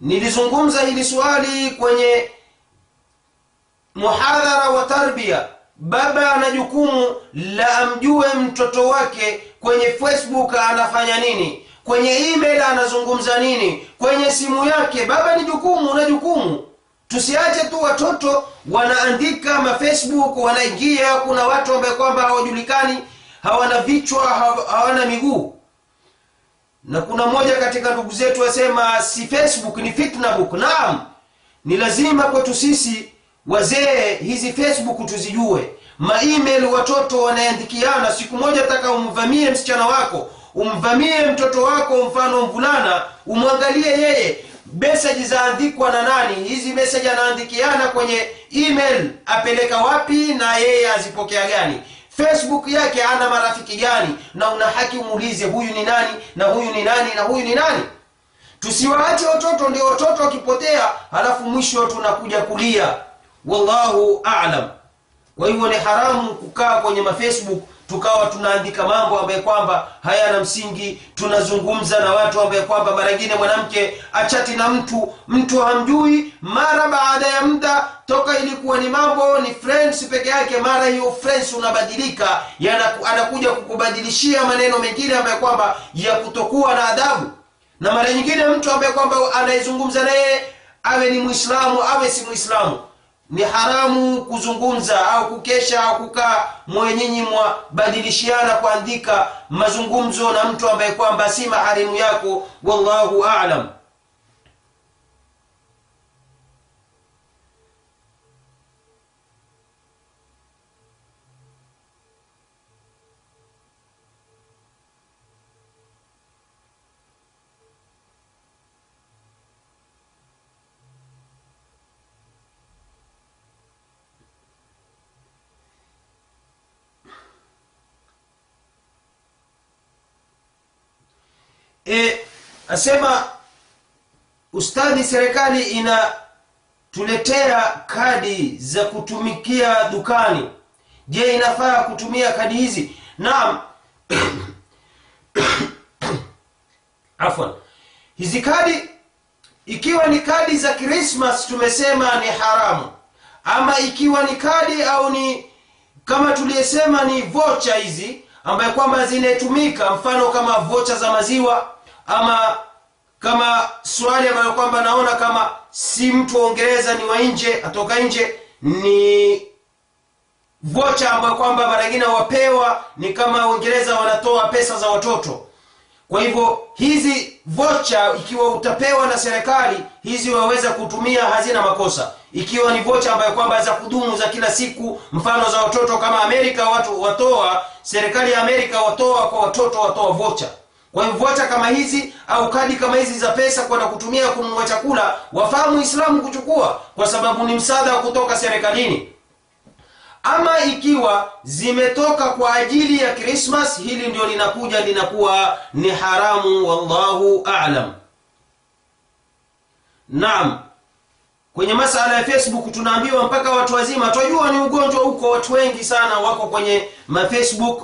Nilizungumza hili swali kwenye muhadhara wa tarbia baba ana jukumu la amjue mtoto wake kwenye facebook anafanya nini kwenye email anazungumza nini kwenye simu yake. Baba ni jukumu na jukumu. Tusiache tu watoto wanaandika mafacebook wanaingia. Kuna watu ambaye kwamba hawajulikani hawana vichwa hawana miguu. Na kuna mmoja katika ndugu zetu wasema si facebook ni fitnabook naam ni lazima kwetu sisi wazee hizi facebook tuzijue. Maemail watoto wanaandikiana siku moja taka umvamie msichana wako umvamie mtoto wako mfano mvulana umwangalie yeye. Meseji zaandikwa na nani? Hizi meseji anaandikiana kwenye email apeleka wapi na yeye azipokea gani? Facebook yake ana marafiki gani? Na una haki umuulize huyu ni nani? Na huyu ni nani? Na huyu ni nani? Tusiwaache watoto ndio watoto wakipotea halafu mwisho tunakuja kulia wallahu alam. Kwa hivyo ni haramu kukaa kwenye mafacebook tukawa tunaandika mambo ambaye kwamba hayana msingi tunazungumza na watu ambaye kwamba mara ingine mwanamke achati na mtu mtu hamjui mara baada ya muda toka ilikuwa ni mambo ni friends peke yake mara hiyo friends unabadilika anakuja kukubadilishia maneno mengine ambaye kwamba ya kutokuwa na adabu. Na mara nyingine mtu ambaye kwamba anayezungumza naye awe ni mwislamu awe si mwislamu ni haramu kuzungumza au kukesha au kukaa mwenyinyi mwabadilishiana kuandika mazungumzo na mtu ambaye kwamba si maharimu yako. Wallahu alam e, asema ustadhi serikali inatuletea kadi za kutumikia dukani. Je inafaa kutumia kadi hizi? Naam. Afwan. Hizi kadi ikiwa ni kadi za krismas tumesema ni haramu. Ama ikiwa ni kadi au ni kama tuliyesema ni vocha hizi ambayo kwamba zinatumika mfano kama vocha za maziwa ama kama swali ambayo kwamba naona kama si mtu wa ni wa nje atoka nje ni vocha ambayo kwamba mara ingine wapewa ni kama uingereza wanatoa pesa za watoto. Kwa hivyo hizi vocha ikiwa utapewa na serikali hizi waweza kutumia hazina makosa. Ikiwa ni vocha ambayo kwamba za kudumu za kila siku mfano za watoto kama amerika watu watoa serikali ya amerika watoa kwa watoto watoa vocha kwa kama hizi au kadi kama hizi za pesa kwenda kutumia kununua chakula wafahamu islamu kuchukua kwa sababu ni msaada wa kutoka serikalini. Ama ikiwa zimetoka kwa ajili ya krismas hili ndio linakuja linakuwa ni haramu wallahu alam. Naam. Kwenye masala ya facebook tunaambiwa mpaka watu wazima twajua ni ugonjwa huko watu wengi sana wako kwenye mafacebook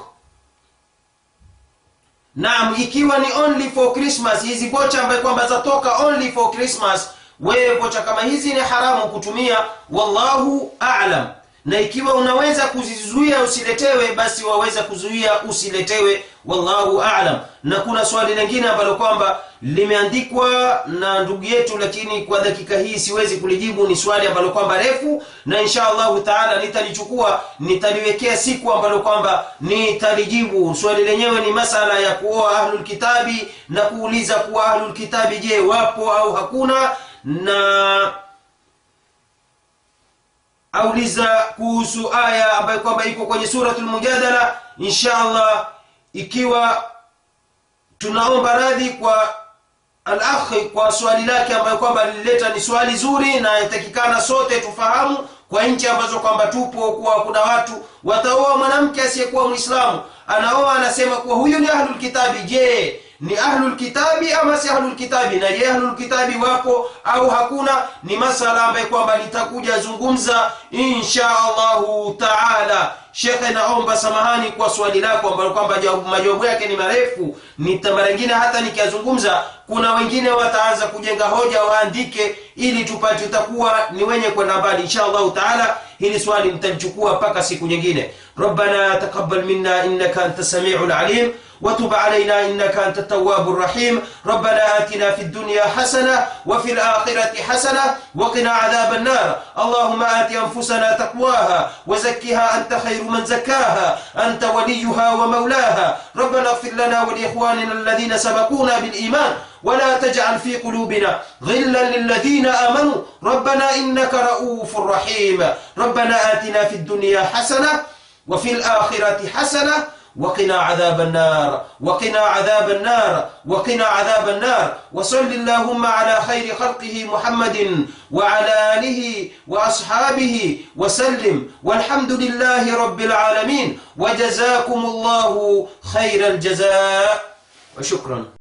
naam ikiwa ni only for christmas hizi vocha ambaye kwamba zatoka only for christmas wewe vocha kama hizi ni haramu kutumia wallahu alam na ikiwa unaweza kuzizuia usiletewe basi waweza kuzuia usiletewe. Wallahu alam. Na kuna swali lingine ambalo kwamba limeandikwa na ndugu yetu lakini kwa dakika hii siwezi kulijibu. Ni swali ambalo kwamba refu na insha allahu taala nitalichukua nitaliwekea siku ambalo kwamba nitalijibu. Swali lenyewe ni masala ya kuoa ahlulkitabi na kuuliza kuwa ahlulkitabi je wapo au hakuna? Na auliza kuhusu aya ambayo kwamba iko kwenye suratul mujadala insha allah ikiwa tunaomba radhi kwa alakhi kwa swali lake ambayo kwamba lilileta ni swali zuri na yatakikana sote tufahamu kwa nchi ambazo kwamba tupo kuwa kuna watu wataoa mwanamke asiyekuwa mwislamu anaoa anasema kuwa huyu ni ahlulkitabi je ni ahlul kitabi ama si ahlul kitabi? Na je ahlul wapo au hakuna? Ni masala ambaye kwamba litakuja zungumza insha allahu taala. Shekhe naomba samahani kwa swali lako ambalo kwamba majawabu yake ni marefu. Ni ingine hata nikiyazungumza kuna wengine wataanza kujenga hoja waandike ili tupate tutakuwa ni wenye kwenda mbali. Insha allahu taala hili swali nitalichukua mpaka siku nyingine. Rabbana taqabbal minna innaka anta samiu lalim وتب علينا إنك أنت التواب الرحيم. ربنا آتنا في الدنيا حسنة وفي الآخرة حسنة وقنا عذاب النار. اللهم آت أنفسنا تقواها وزكها أنت خير من زكاها. أنت وليها ومولاها. ربنا اغفر لنا ولإخواننا الذين سبقونا بالإيمان. ولا تجعل في قلوبنا غلا للذين آمنوا. ربنا إنك رؤوف رحيم. ربنا آتنا في الدنيا حسنة وفي الآخرة حسنة وقنا عذاب النار وقنا عذاب النار وقنا عذاب النار. وصل اللهم على خير خلقه محمد وعلى آله وأصحابه وسلم. والحمد لله رب العالمين. وجزاكم الله خير الجزاء. وشكرا.